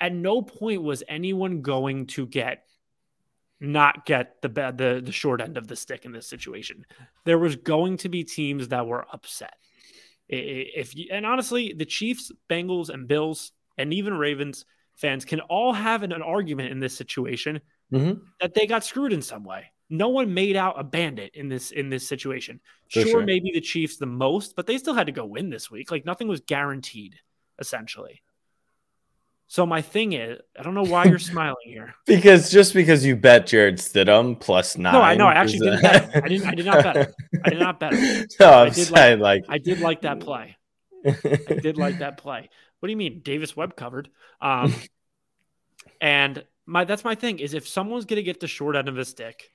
At no point was anyone going to get not get the the the short end of the stick in this situation. There was going to be teams that were upset. If you, and honestly, the Chiefs, Bengals, and Bills, and even Ravens fans can all have an, an argument in this situation mm-hmm. that they got screwed in some way no one made out a bandit in this in this situation. Sure, sure, maybe the Chiefs the most, but they still had to go win this week. Like nothing was guaranteed, essentially. So my thing is, I don't know why you're smiling here. Because just because you bet Jarrett Stidham plus nine. No, I know. I actually didn't bet. I didn't. I did not bet. I did not bet. No, I'm I did saying like, like, I did like that play. I did like that play. What do you mean, Davis Webb covered? Um, and my that's my thing is if someone's going to get the short end of a stick,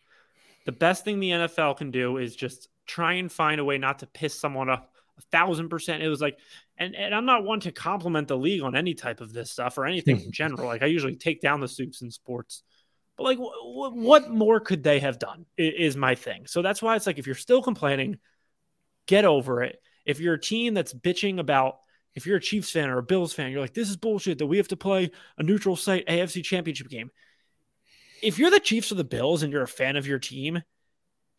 the best thing the NFL can do is just try and find a way not to piss someone off a thousand percent. It was like, and, and I'm not one to compliment the league on any type of this stuff or anything in general. Like I usually take down the soups in sports, but like, w- what more could they have done? Is my thing. So that's why it's like if you're still complaining, get over it. If you're a team that's bitching about, if you're a Chiefs fan or a Bills fan, you're like, this is bullshit that we have to play a neutral site AFC Championship game if you're the Chiefs or the Bills and you're a fan of your team,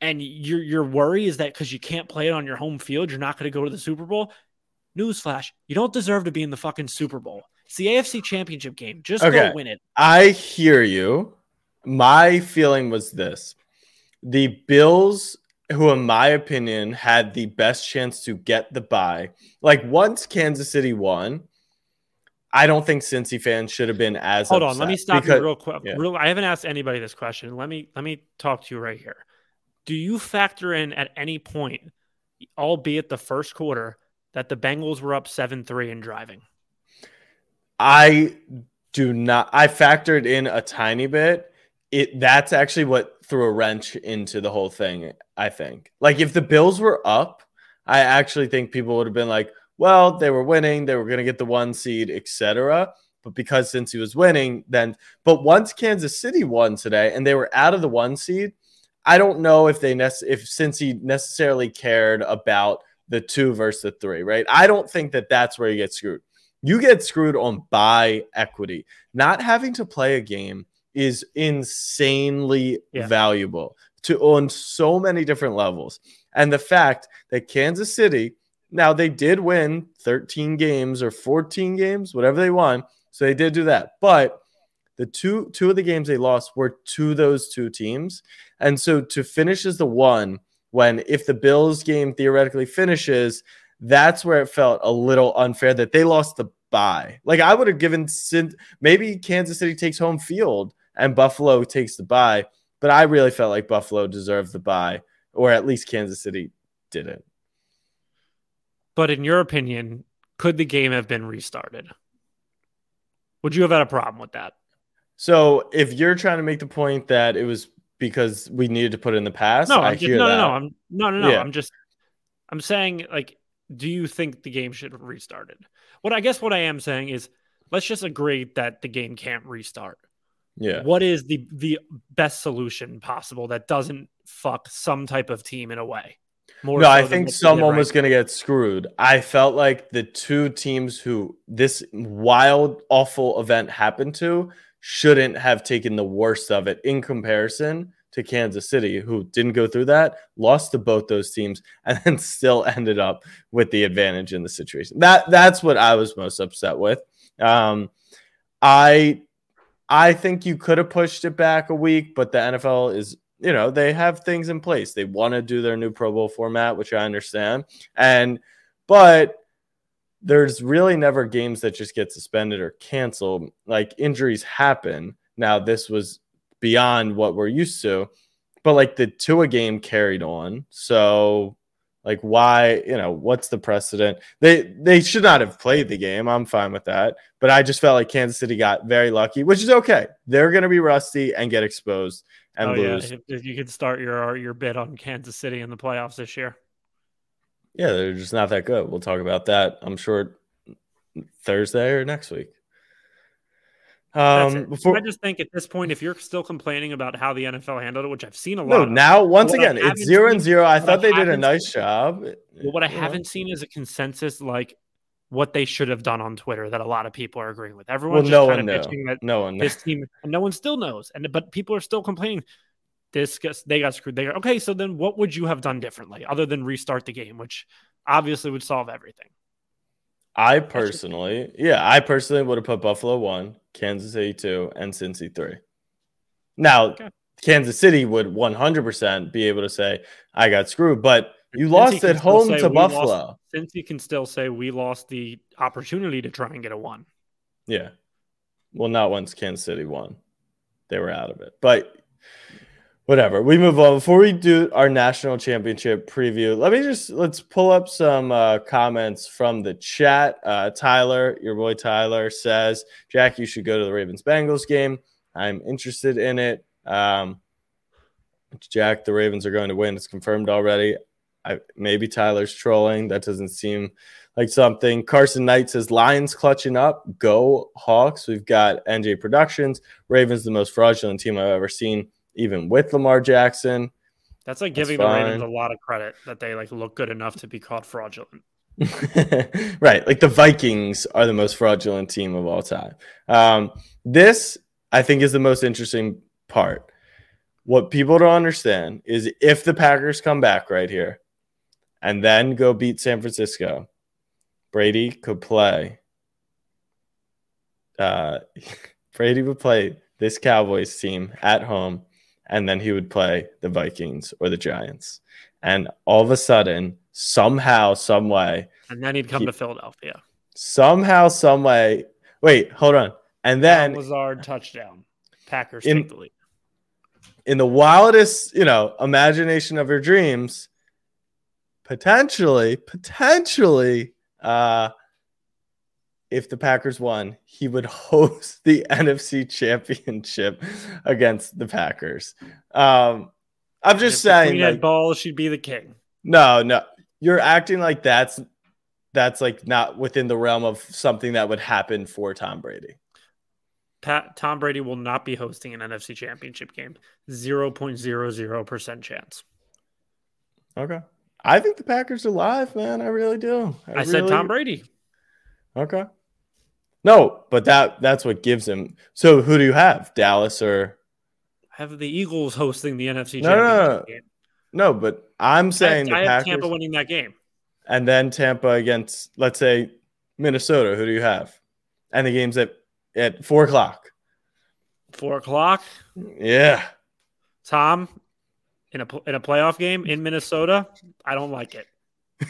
and your your worry is that because you can't play it on your home field, you're not going to go to the Super Bowl. Newsflash: You don't deserve to be in the fucking Super Bowl. It's the AFC Championship game. Just okay. go win it. I hear you. My feeling was this: the Bills, who in my opinion had the best chance to get the buy. like once Kansas City won, I don't think Cincy fans should have been as. Hold on, let me stop because, you real quick. Yeah. Real, I haven't asked anybody this question. Let me let me talk to you right here. Do you factor in at any point, albeit the first quarter, that the Bengals were up seven three and driving? I do not. I factored in a tiny bit. It that's actually what threw a wrench into the whole thing. I think, like if the Bills were up, I actually think people would have been like, well, they were winning, they were going to get the one seed, etc. But because Cincy was winning, then but once Kansas City won today and they were out of the one seed, I don't know if they nec- if Cincy necessarily cared about the two versus the three, right? I don't think that that's where you get screwed. You get screwed on buy equity. Not having to play a game is insanely yeah. valuable to on so many different levels. And the fact that Kansas City now they did win 13 games or 14 games, whatever they won. So they did do that. But the two two of the games they lost were to those two teams. And so to finish as the one when if the Bills game theoretically finishes, that's where it felt a little unfair that they lost the bye. Like I would have given maybe Kansas City takes home field and Buffalo takes the bye, but I really felt like Buffalo deserved the bye, or at least Kansas City didn't. But in your opinion, could the game have been restarted? Would you have had a problem with that? So if you're trying to make the point that it was because we needed to put it in the past. No, I just, hear no, that. no, no, I'm no, no, no. Yeah. I'm just, I'm saying like, do you think the game should have restarted? What I guess what I am saying is, let's just agree that the game can't restart. Yeah. What is the the best solution possible that doesn't fuck some type of team in a way? More no, so I think what they did someone right was going to get screwed. I felt like the two teams who this wild, awful event happened to shouldn't have taken the worst of it in comparison to Kansas City, who didn't go through that, lost to both those teams, and then still ended up with the advantage in the situation. That that's what I was most upset with. Um, I I think you could have pushed it back a week, but the NFL is you know they have things in place. They want to do their new Pro Bowl format, which I understand, and but there's really never games that just get suspended or canceled. Like injuries happen. Now this was beyond what we're used to, but like the Tua game carried on. So like why, you know, what's the precedent? They they should not have played the game. I'm fine with that. But I just felt like Kansas City got very lucky, which is okay. They're gonna be rusty and get exposed and oh, lose. Yeah. If you could start your your bid on Kansas City in the playoffs this year. Yeah, they're just not that good. We'll talk about that, I'm sure, Thursday or next week. Um, before I just think at this point, if you're still complaining about how the NFL handled it, which I've seen a lot, no, of, now once I again, it's zero and zero. I what I thought they did a nice job. well, what I haven't seen is a consensus like what they should have done on Twitter that a lot of people are agreeing with. Well, Everyone's no just one kind of bitching that No one. this team, and no one still knows, and but people are still complaining. This gets, they got screwed. They got, okay, so then what would you have done differently other than restart the game, which obviously would solve everything? I personally, yeah, I personally would have put Buffalo one, Kansas City two, and Cincy three. Now, Okay. Kansas City would 100% be able to say, I got screwed, but you Cincy lost at home to lost- Buffalo. Since you can still say we lost the opportunity to try and get a one. Yeah. Well, not once Kansas City won. They were out of it. But whatever. We move on. Before we do our national championship preview, let me just let's pull up some uh, comments from the chat. Uh, Tyler, your boy Tyler says, Jack, you should go to the Ravens Bengals game. I'm interested in it. Um, Jack, the Ravens are going to win. It's confirmed already. I, maybe Tyler's trolling. That doesn't seem like something. Carson Knight says Lions clutching up. Go Hawks. We've got NJ Productions. Ravens, the most fraudulent team I've ever seen, even with Lamar Jackson. That's like That's giving the Ravens a lot of credit that they like look good enough to be called fraudulent. right. Like the Vikings are the most fraudulent team of all time. Um, this, I think, is the most interesting part. What people don't understand is if the Packers come back right here and then go beat San Francisco, Brady could play. Uh, Brady would play this Cowboys team at home, and then he would play the Vikings or the Giants. And all of a sudden, somehow, some way, And then he'd come He- to Philadelphia. somehow, some way. Wait, hold on. And Then Lazard touchdown. Packers In- take the lead. in the wildest, you know, imagination of your dreams, potentially, potentially, uh, if the Packers won, he would host the NFC Championship against the Packers. Um, I'm just If saying, like, balls, she'd be the king. no, no, you're acting like that's that's like not within the realm of something that would happen for Tom Brady. Pat, Tom Brady will not be hosting an NFC Championship game. Zero point zero zero percent chance. Okay. I think the Packers are live, man. I really do. I, said really- Tom Brady. Okay. No, but that that's what gives him. So who do you have? Dallas or have the Eagles hosting the NFC No, no, Championship no, no. game. no? But I'm I, saying I the have Packers, Tampa winning that game. and then Tampa against, let's say, Minnesota. Who do you have? And the game's at at four o'clock. Four o'clock. Yeah. Tom in a in a playoff game in Minnesota. I don't like it.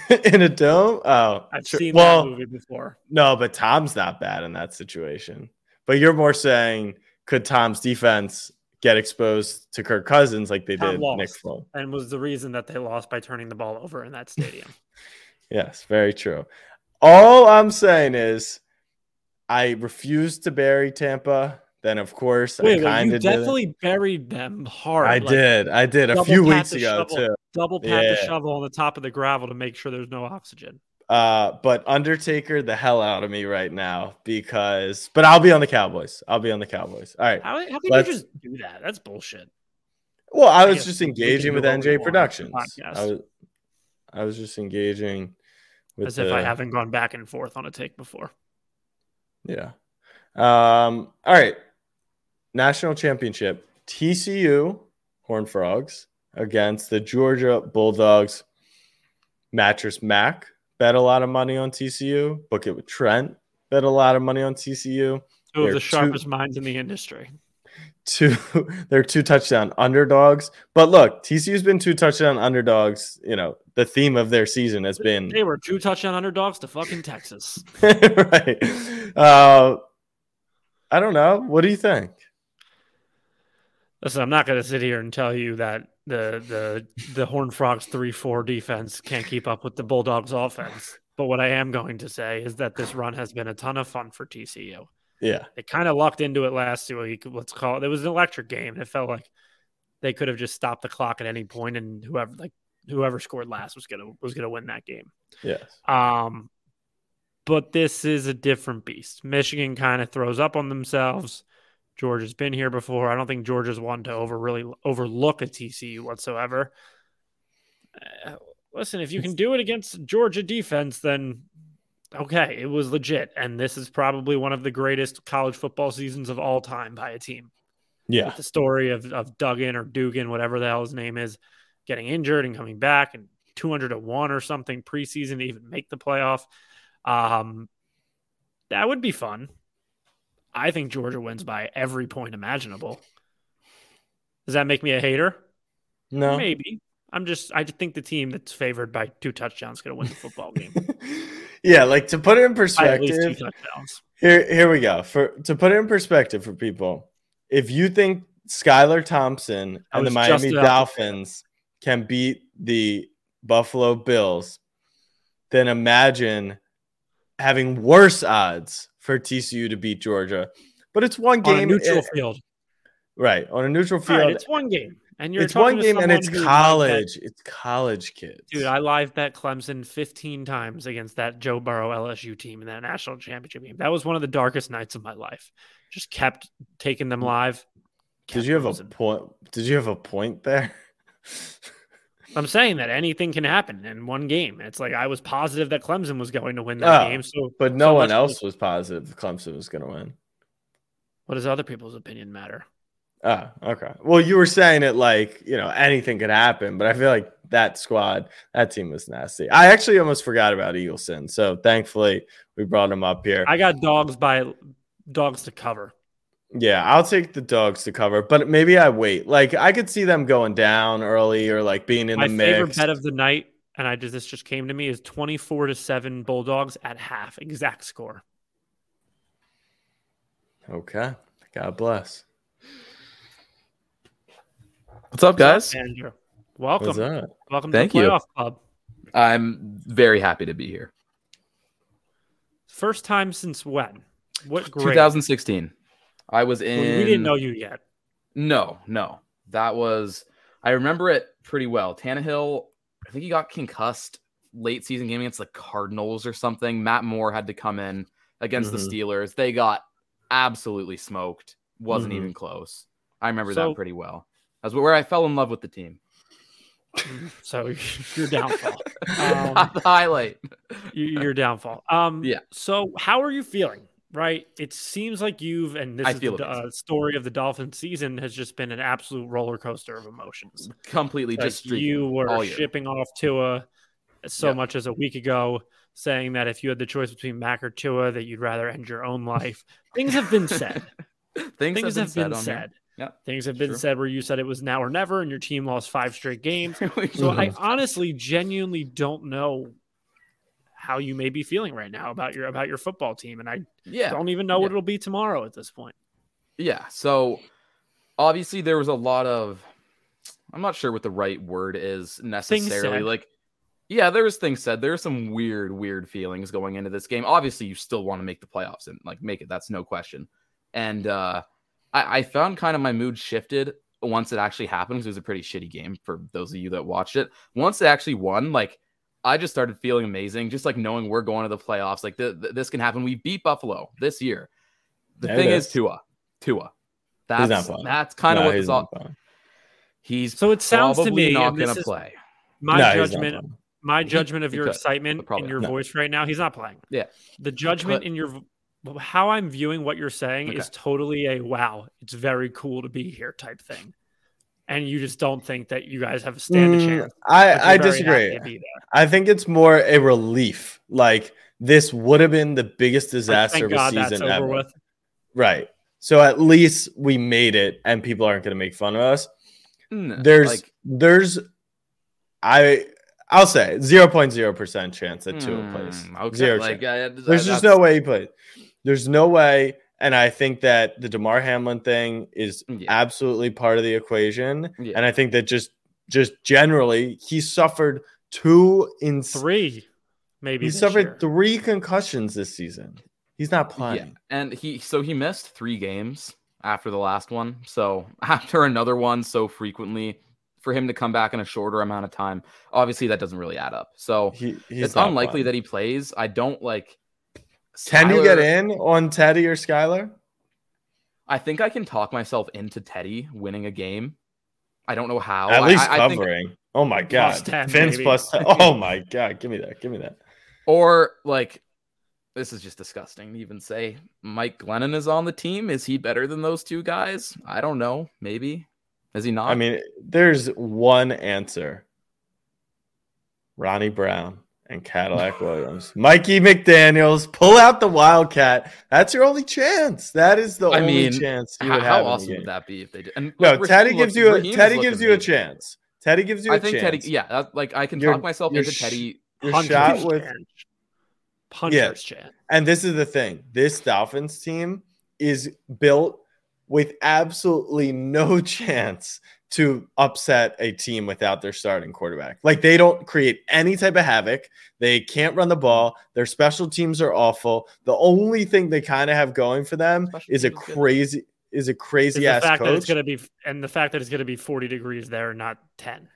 In a dome. Oh, I've sure. seen well, that movie before. no, but Tom's not bad in that situation. But you're more saying, could Tom's defense get exposed to Kirk Cousins like they Tom did lost. Nick Foles? and was the reason that they lost by turning the ball over in that stadium. Yes, very true. All I'm saying is I refuse to bury Tampa then of course Wait, I kind of definitely buried them hard. I like, did, I did a few weeks ago shovel, too. Double pat yeah. the shovel on the top of the gravel to make sure there's no oxygen. Uh, but Undertaker the hell out of me right now because, but I'll be on the Cowboys. I'll be on the Cowboys. All right. How, how can you just do that? That's bullshit. Well, I was just engaging with NJ Productions. I was, I was just engaging with as the, if I haven't gone back and forth on a take before. Yeah. Um. All right. National championship. TCU Horned Frogs against the Georgia Bulldogs. Mattress Mac bet a lot of money on TCU. Book it with Trent bet a lot of money on TCU. Two of the sharpest two, minds in the industry. Two, they're two touchdown underdogs. But look, TCU's been two touchdown underdogs. You know, the theme of their season has been they were two touchdown underdogs to fucking Texas. right. Uh, I don't know. What do you think? Listen, I'm not going to sit here and tell you that the the the Horned Frogs three four defense can't keep up with the Bulldogs offense. But what I am going to say is that this run has been a ton of fun for TCU. Yeah, they kind of lucked into it last week. Let's call it. It was an electric game. It felt like they could have just stopped the clock at any point, and whoever like whoever scored last was gonna was gonna win that game. Yes. Um, but this is a different beast. Michigan kind of throws up on themselves. Georgia's been here before. I don't think George Georgia's one to over really overlook a TCU whatsoever. Uh, listen, if you can do it against Georgia defense, then okay, it was legit. And this is probably one of the greatest college football seasons of all time by a team. Yeah. With the story of, of Duggan or Dugan, whatever the hell his name is, getting injured and coming back and 200 to 1 or something preseason to even make the playoff. Um, that would be fun. I think Georgia wins by every point imaginable. Does that make me a hater? No. Maybe. I'm just I think the team that's favored by two touchdowns is going to win the football game. yeah, like to put it in perspective. Here here we go. For to put it in perspective for people. If you think Skylar Thompson and the Miami Dolphins can beat the Buffalo Bills, then imagine having worse odds for TCU to beat Georgia. But it's one game. On a neutral it, field. Right. On a neutral field. Right, it's one game. And you're it's one game and it's college. It's college kids. Dude, I live bet Clemson 15 times against that Joe Burrow LSU team in that national championship game. That was one of the darkest nights of my life. Just kept taking them live. Did you have a point? Did you have a point there? I'm saying that anything can happen in one game. It's like I was positive that Clemson was going to win that oh, game. So, but no so one else was positive Clemson was going to win. What does other people's opinion matter? Oh, okay. Well, you were saying it like you know anything could happen, but I feel like that squad, that team was nasty. I actually almost forgot about Eagleson, so thankfully we brought him up here. I got dogs by dogs to cover. Yeah, I'll take the dogs to cover, but maybe I wait. Like I could see them going down early or like being in My the mix. My favorite bet of the night, and I just this just came to me is twenty four to seven Bulldogs at half, exact score. Okay, God bless. What's up, guys? Andrew? Welcome. What's up? Welcome Thank to the you. club. I'm very happy to be here. First time since when? What grade? 2016. I was in. We didn't know you yet. No, no. That was. I remember it pretty well. Tannehill, I think he got concussed late season game against the Cardinals or something. Matt Moore had to come in against mm-hmm. the Steelers. They got absolutely smoked. Wasn't mm-hmm. even close. I remember so, that pretty well. That's where I fell in love with the team. So your downfall. Um, the highlight. your downfall. Um, yeah. So how are you feeling? Right? It seems like you've, and this I is the uh, story of the Dolphin season has just been an absolute roller coaster of emotions. Completely, like just you were shipping off Tua so yep. much as a week ago, saying that if you had the choice between Mac or Tua, that you'd rather end your own life. Things have been said. Things, Things, have been, been said. said. Yeah, Things have been true. said where you said it was now or never, and your team lost five straight games. so I honestly, genuinely don't know how you may be feeling right now about your about your football team, and I yeah. don't even know yeah. what it'll be tomorrow at this point. Yeah. So obviously there was a lot of I'm not sure what the right word is necessarily. Like yeah, there was things said. There are some weird, weird feelings going into this game. Obviously, you still want to make the playoffs and like make it. That's no question. And uh I, I found kind of my mood shifted once it actually happened because it was a pretty shitty game for those of you that watched it. Once they actually won, like I just started feeling amazing, just like knowing we're going to the playoffs. Like the, the, this can happen. We beat Buffalo this year. The There thing it is, is. Tua, Tua. He's That's not playing. that's kind of No, what he's all. playing. He's So it sounds to me, not going to play. my No, he's not judgment. My He- judgment of he your could, excitement in your not. voice right now, he's not playing. Yeah. The judgment But- in your how I'm viewing what you're saying is totally a wow, it's very cool to be here type thing. And you just don't think that you guys have a stand a Mm, chance. I, I disagree. to be there. I think it's more a relief. Like this would have been the biggest disaster thank of a God season ever. with. Right. So at least we made it and people aren't going to make fun of us. Mm, There's like, there's I I'll say 0.0% chance that Tua plays. mm, okay, Zero like, chance. uh, There's just no way he plays. There's no way and I think that the Damar Hamlin thing is Yeah. absolutely part of the equation Yeah. and I think that just just generally he suffered two in Three, maybe. he this suffered year. three concussions this season. He's not Yeah, playing. and he so he missed three games after the last one. So after another one so frequently, for him to come back in a shorter amount of time, obviously that doesn't really add up. So He, it's unlikely playing. that he plays. I don't like. Can you get in on Teddy or Skylar? I think I can talk myself into Teddy winning a game. I don't know how. At I- least I, I think- covering. oh my god, 10, Vince baby. plus ten. Oh my god, give me that. Give me that. or like, this is just disgusting to even say. Mike Glennon is on the team. Is he better than those two guys? I don't know. Maybe. Is he not? I mean, there's one answer. Ronnie Brown and Cadillac Williams. Mikey McDaniels, pull out the Wildcat. That's your only chance. That is the I only mean, chance you how, would how have. in awesome would that be if they did? And No, like, Teddy gives looks- you a Raheem Teddy gives you a chance. Teddy gives you a I think chance. Teddy, yeah, like I can You're- talk myself you're into sh- Teddy. Your Puncher's shot with chance. Puncher's chance. And this is the thing this Dolphins team is built with absolutely no chance to upset a team without their starting quarterback. Like they don't create any type of havoc. They can't run the ball. Their special teams are awful. The only thing they kind of have going for them Special is a teams is good. crazy is a Is crazy the ass fact that it's going to be, and the fact that it's going to be 40 degrees there, not 10.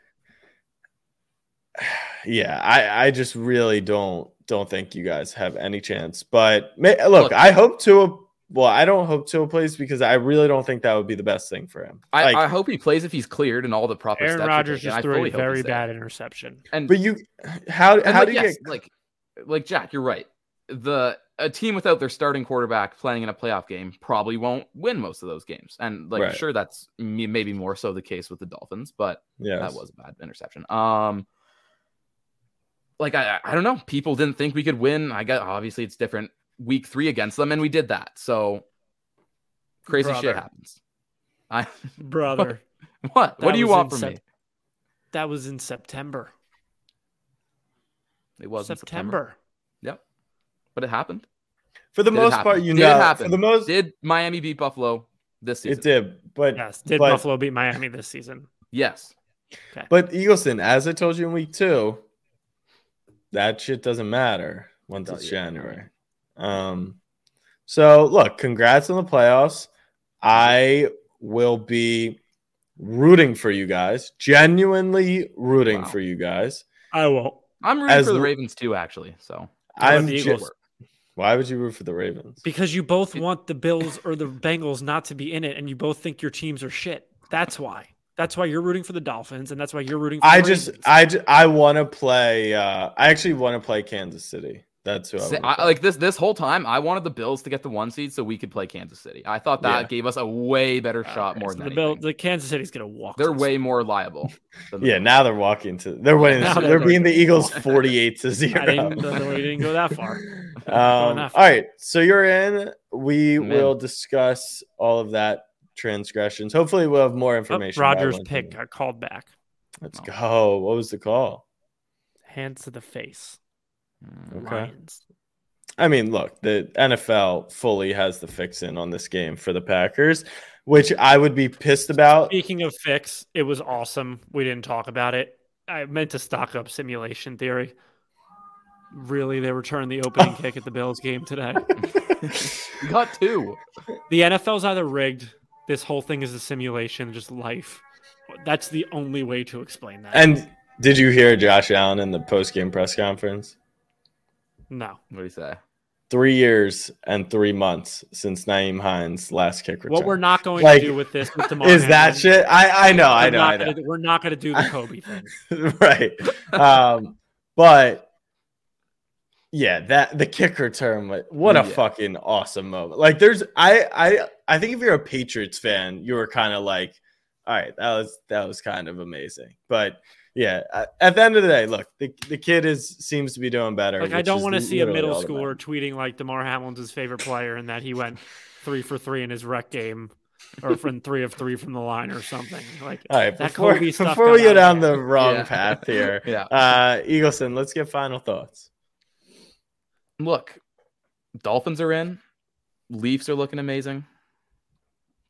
yeah, I I just really don't don't think you guys have any chance. But may, look, Look. I hope to. Well, I don't hope Tua plays because I really don't think that would be the best thing for him. I, Like, I hope he plays if he's cleared and all the proper Aaron steps. are Rodgers just threw a hope he's very there. bad interception. And, but you, how and how like, do you yes, get? like like Jack? You're right. The a team without their starting quarterback playing in a playoff game probably won't win most of those games. And like, Right. sure, that's maybe more so the case with the Dolphins, but Yes. that was a bad interception. Um, like I, I don't know. People didn't think we could win. I got obviously it's different. Week three against them, and we did that. So crazy shit happens. I Brother, what? That what do you want in from me? That was in September. It was in September. September. Yep, but it happened. for the Did most part, you Did it know, happen? for the most, Did Miami beat Buffalo this season? it did. But Yes. Did but, Buffalo beat Miami this season? Yes. Okay. But Eagleson, as I told you in week two, that shit doesn't matter once it's yeah, January. Um, so look, congrats on the playoffs. I will be rooting for you guys, genuinely rooting Wow. for you guys. I won't. I'm rooting As for the Ravens too, actually. So I'm the ju- Eagles? why would you root for the Ravens? Because you both want the Bills or the Bengals not to be in it, and you both think your teams are shit. That's why. That's why you're rooting for the Dolphins, and that's why you're rooting for I the just, Ravens. I, ju- I want to play. Uh, I actually want to play Kansas City. That's who I, I, like this this whole time, I wanted the Bills to get the one seed so we could play Kansas City. I thought that Yeah. gave us a way better shot Okay, more so than the Bill, the Kansas City's gonna walk. They're way more liable. Than the Yeah, now they're walking to. They're winning. Now they're, they're beating the Eagles forty-eight to zero. I didn't, we didn't go that far. Um, all right, so you're in. We I'm will discuss all of that transgressions. Hopefully, we'll have more Oh, information. by Rodgers' Wednesday. pick got called back. Let's No. go. What was the call? Hands to the face. Okay. Lions. I mean, look, the NFL fully has the fix in on this game for the Packers, which I would be pissed about. Speaking of fix, it was awesome. We didn't talk about it. I meant to stock up simulation theory. Really, they returned the opening kick at the Bills game today. Got two. The NFL's either rigged this whole thing is a simulation, just life. That's the only way to explain that. And did you hear Josh Allen in the post game press conference? No. What do you say? Three years and three months since Nyheim Hines' last kick return. What we're not going Like, to do with this with Damar is that Hamlin, shit? I I know, I we're know, not I know. gonna- we're not going to do the Kobe thing. right. Um, but yeah, that the kick return, what a Yeah. fucking awesome moment. Like, there's, I, I, I think if you're a Patriots fan, you were kind of like, all right, that was that was kind of amazing. But yeah, at, at the end of the day, look, the, the kid is seems to be doing better. Like I don't want to see a middle schooler tweeting like Damar Hamlin's his favorite player and that he went three for three in his rec game, or from three of three from the line or something. Like All right, that before, Kobe stuff before we got go out down of the wrong Yeah. path here, Yeah. uh, Eagleson, let's get final thoughts. Look, Dolphins are in. Leafs are looking amazing.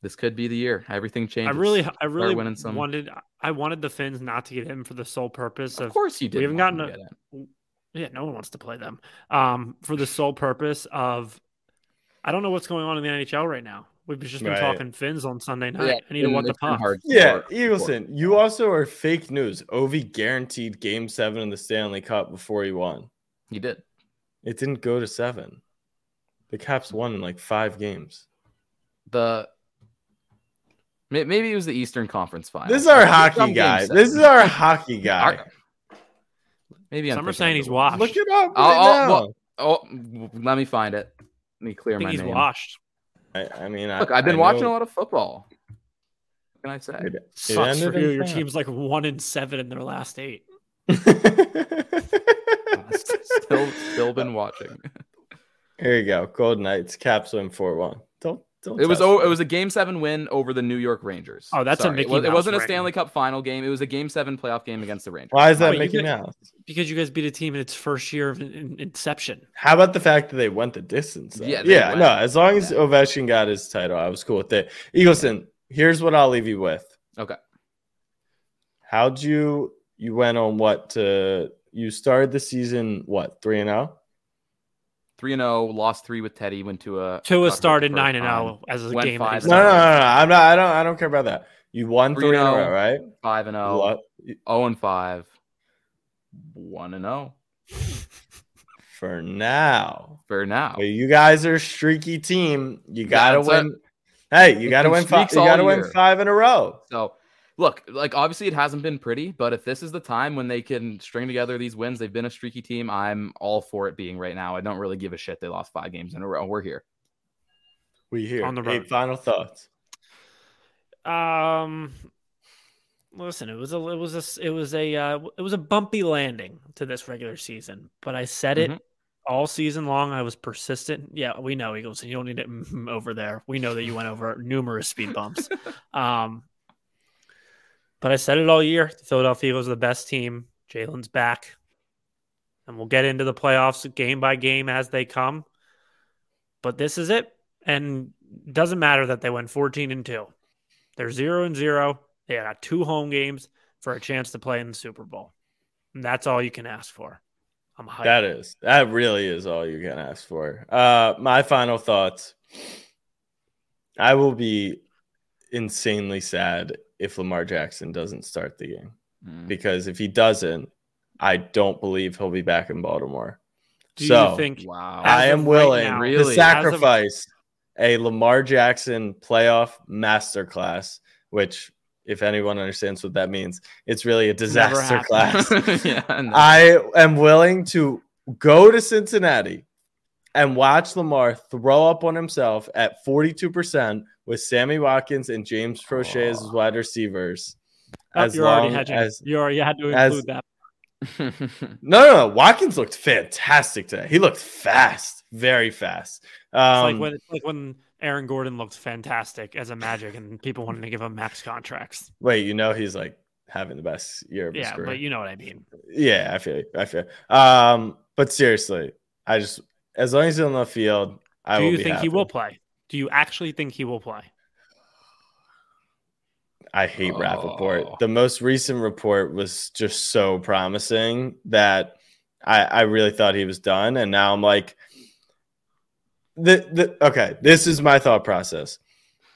This could be the year. Everything changed I really, I really winning some- wanted, I wanted the Fins not to get him for the sole purpose Of of course you did. we haven't want gotten a- Yeah, no one wants to play them. Um, for the sole purpose of, I don't know what's going on in the NHL right now. We've just been Right. talking Fins on Sunday night. Yeah, I need to and what the puck. hard Yeah, Eagleson, you also are fake news. Ovi guaranteed game seven in the Stanley Cup before he won. He did. It didn't go to seven. The Caps won in like five games. The may- maybe it was the Eastern Conference final. This is our hockey guy. seven. This is our hockey guy. Our- maybe I'm Some are saying he's the washed. Look it up. I'll- right I'll- now. well, Oh, let me find it. Let me clear I think my he's name. washed. I, I mean, I, Look, I've been I watching know- a lot of football. What can I say? It- it Sucks for you. Your five. team's like one in seven in their last eight. still, still been watching. Here you go. Golden Knights. Caps win four one. Don't don't. It was oh, me. it was a game seven win over the New York Rangers. Oh, that's a Sorry. Mickey It, was, it Mouse wasn't a. Stanley Cup final game. It was a game seven playoff game against the Rangers. Why is that Wait, you Mickey get- Mouse? Because you guys beat a team in its first year of in- in- inception. How about the fact that they went the distance? though? Yeah, yeah. went. No, as long as Yeah. Ovechkin got his title, I was cool with it. Eagleson, here's what I'll leave you with. Okay. How'd you you went on what to you started the season what three and oh? zero? Three and zero, lost three with Teddy. Went to a Tua got hurt started nine and oh zero as a game. that he No, no, no, no, no. I'm not. I don't. I don't care about that. You won Three three, in a and row, oh. right? five and zero, What? zero and five, one and zero For now, for now. Well, you guys are a streaky team. You gotta that's win. Hey, you gotta win five. You gotta win year. five in a row. So, look, like obviously it hasn't been pretty, but if this is the time when they can string together these wins, they've been a streaky team. I'm all for it being right now. I don't really give a shit. They lost five games in a row. We're here. We here. On the Eight road. final thoughts. Um, listen, it was a, it was a, it was a, uh, it was a bumpy landing to this regular season. But I said it Mhm. all season long. I was persistent. Yeah, we know Eagles. And you don't need it over there. We know that you went over numerous speed bumps. um, but I said it all year. The Philadelphia Eagles are the best team. Jalen's back, and we'll get into the playoffs game by game as they come. But this is it, and it doesn't matter that they went fourteen and two. They're zero and zero. They got two home games for a chance to play in the Super Bowl. And that's all you can ask for. I'm hyped. That is. That really is all you can ask for. Uh, my final thoughts. I will be insanely sad if Lamar Jackson doesn't start the game Mm. because if he doesn't, I don't believe he'll be back in Baltimore. Do so you think Wow. I of am right willing now- to Really? As of- sacrifice a Lamar Jackson playoff masterclass, which, if anyone understands what that means, it's really a disaster class. yeah, no. I am willing to go to Cincinnati and watch Lamar throw up on himself at 42% with Sammy Watkins and James Proche as wide receivers. Oh, As you already long had to, as you already had to as- include that. no, no, no, Watkins looked fantastic today. He looked fast, very fast. It's Um, like when it's like when Aaron Gordon looked fantastic as a Magic, and people wanted to give him max contracts. wait, you know he's like having the best year of his Yeah, career. but you know what I mean. Yeah, I feel you. I feel. you. Um, but seriously, I just as long as he's on the field, I Do will you be think he will play? Do you actually think he will play? I hate Oh. Rapoport. The most recent report was just so promising that I, I really thought he was done. And now I'm like, the, the okay, this is my thought process.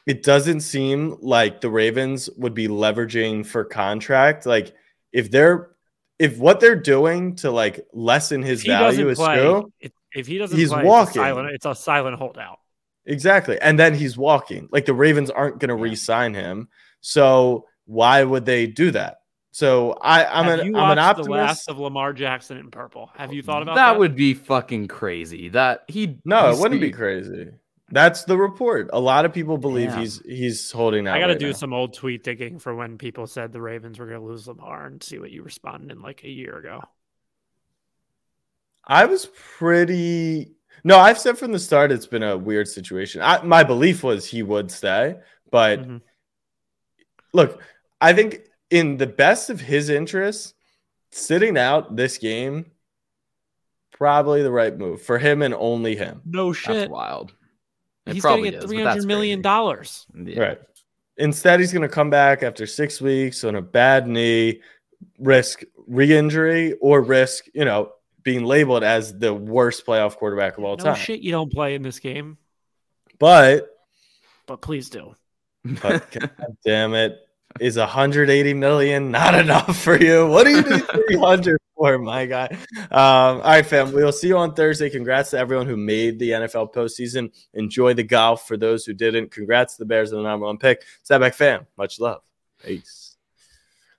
it doesn't seem like the Ravens would be leveraging for contract. Like if they're if what they're doing to like lessen his value is play, true, if he doesn't, he's play, walking. It's a, silent, it's a silent holdout. Exactly, and then he's walking. Like the Ravens aren't going to yeah. re-sign him, so why would they do that? So I, I'm Have an I'm an optimist. The last of Lamar Jackson in purple. Have you thought about that? That would be fucking crazy. That he no, it wouldn't be crazy. That's the report. A lot of people believe yeah. he's he's holding out. I got to right do now. some old tweet digging for when people said the Ravens were going to lose Lamar and see what you responded in like a year ago. I was pretty. No, I've said from the start it's been a weird situation. I, my belief was he would stay, but mm-hmm. look, I think in the best of his interests, sitting out this game probably the right move for him and only him. No shit. That's wild. It he's going to get three hundred million dollars. Yeah. Right. Instead, he's going to come back after six weeks on a bad knee, risk re-injury, or risk you know being labeled as the worst playoff quarterback of all no time. Shit, you don't play in this game. But, but please do. But God damn it, is 180 million not enough for you? What do you need 300 for, my guy? Um, all right, fam. We'll see you on Thursday. Congrats to everyone who made the NFL postseason. Enjoy the golf. For those who didn't, congrats to the Bears on the number one pick. Step back, fam. Much love. Peace.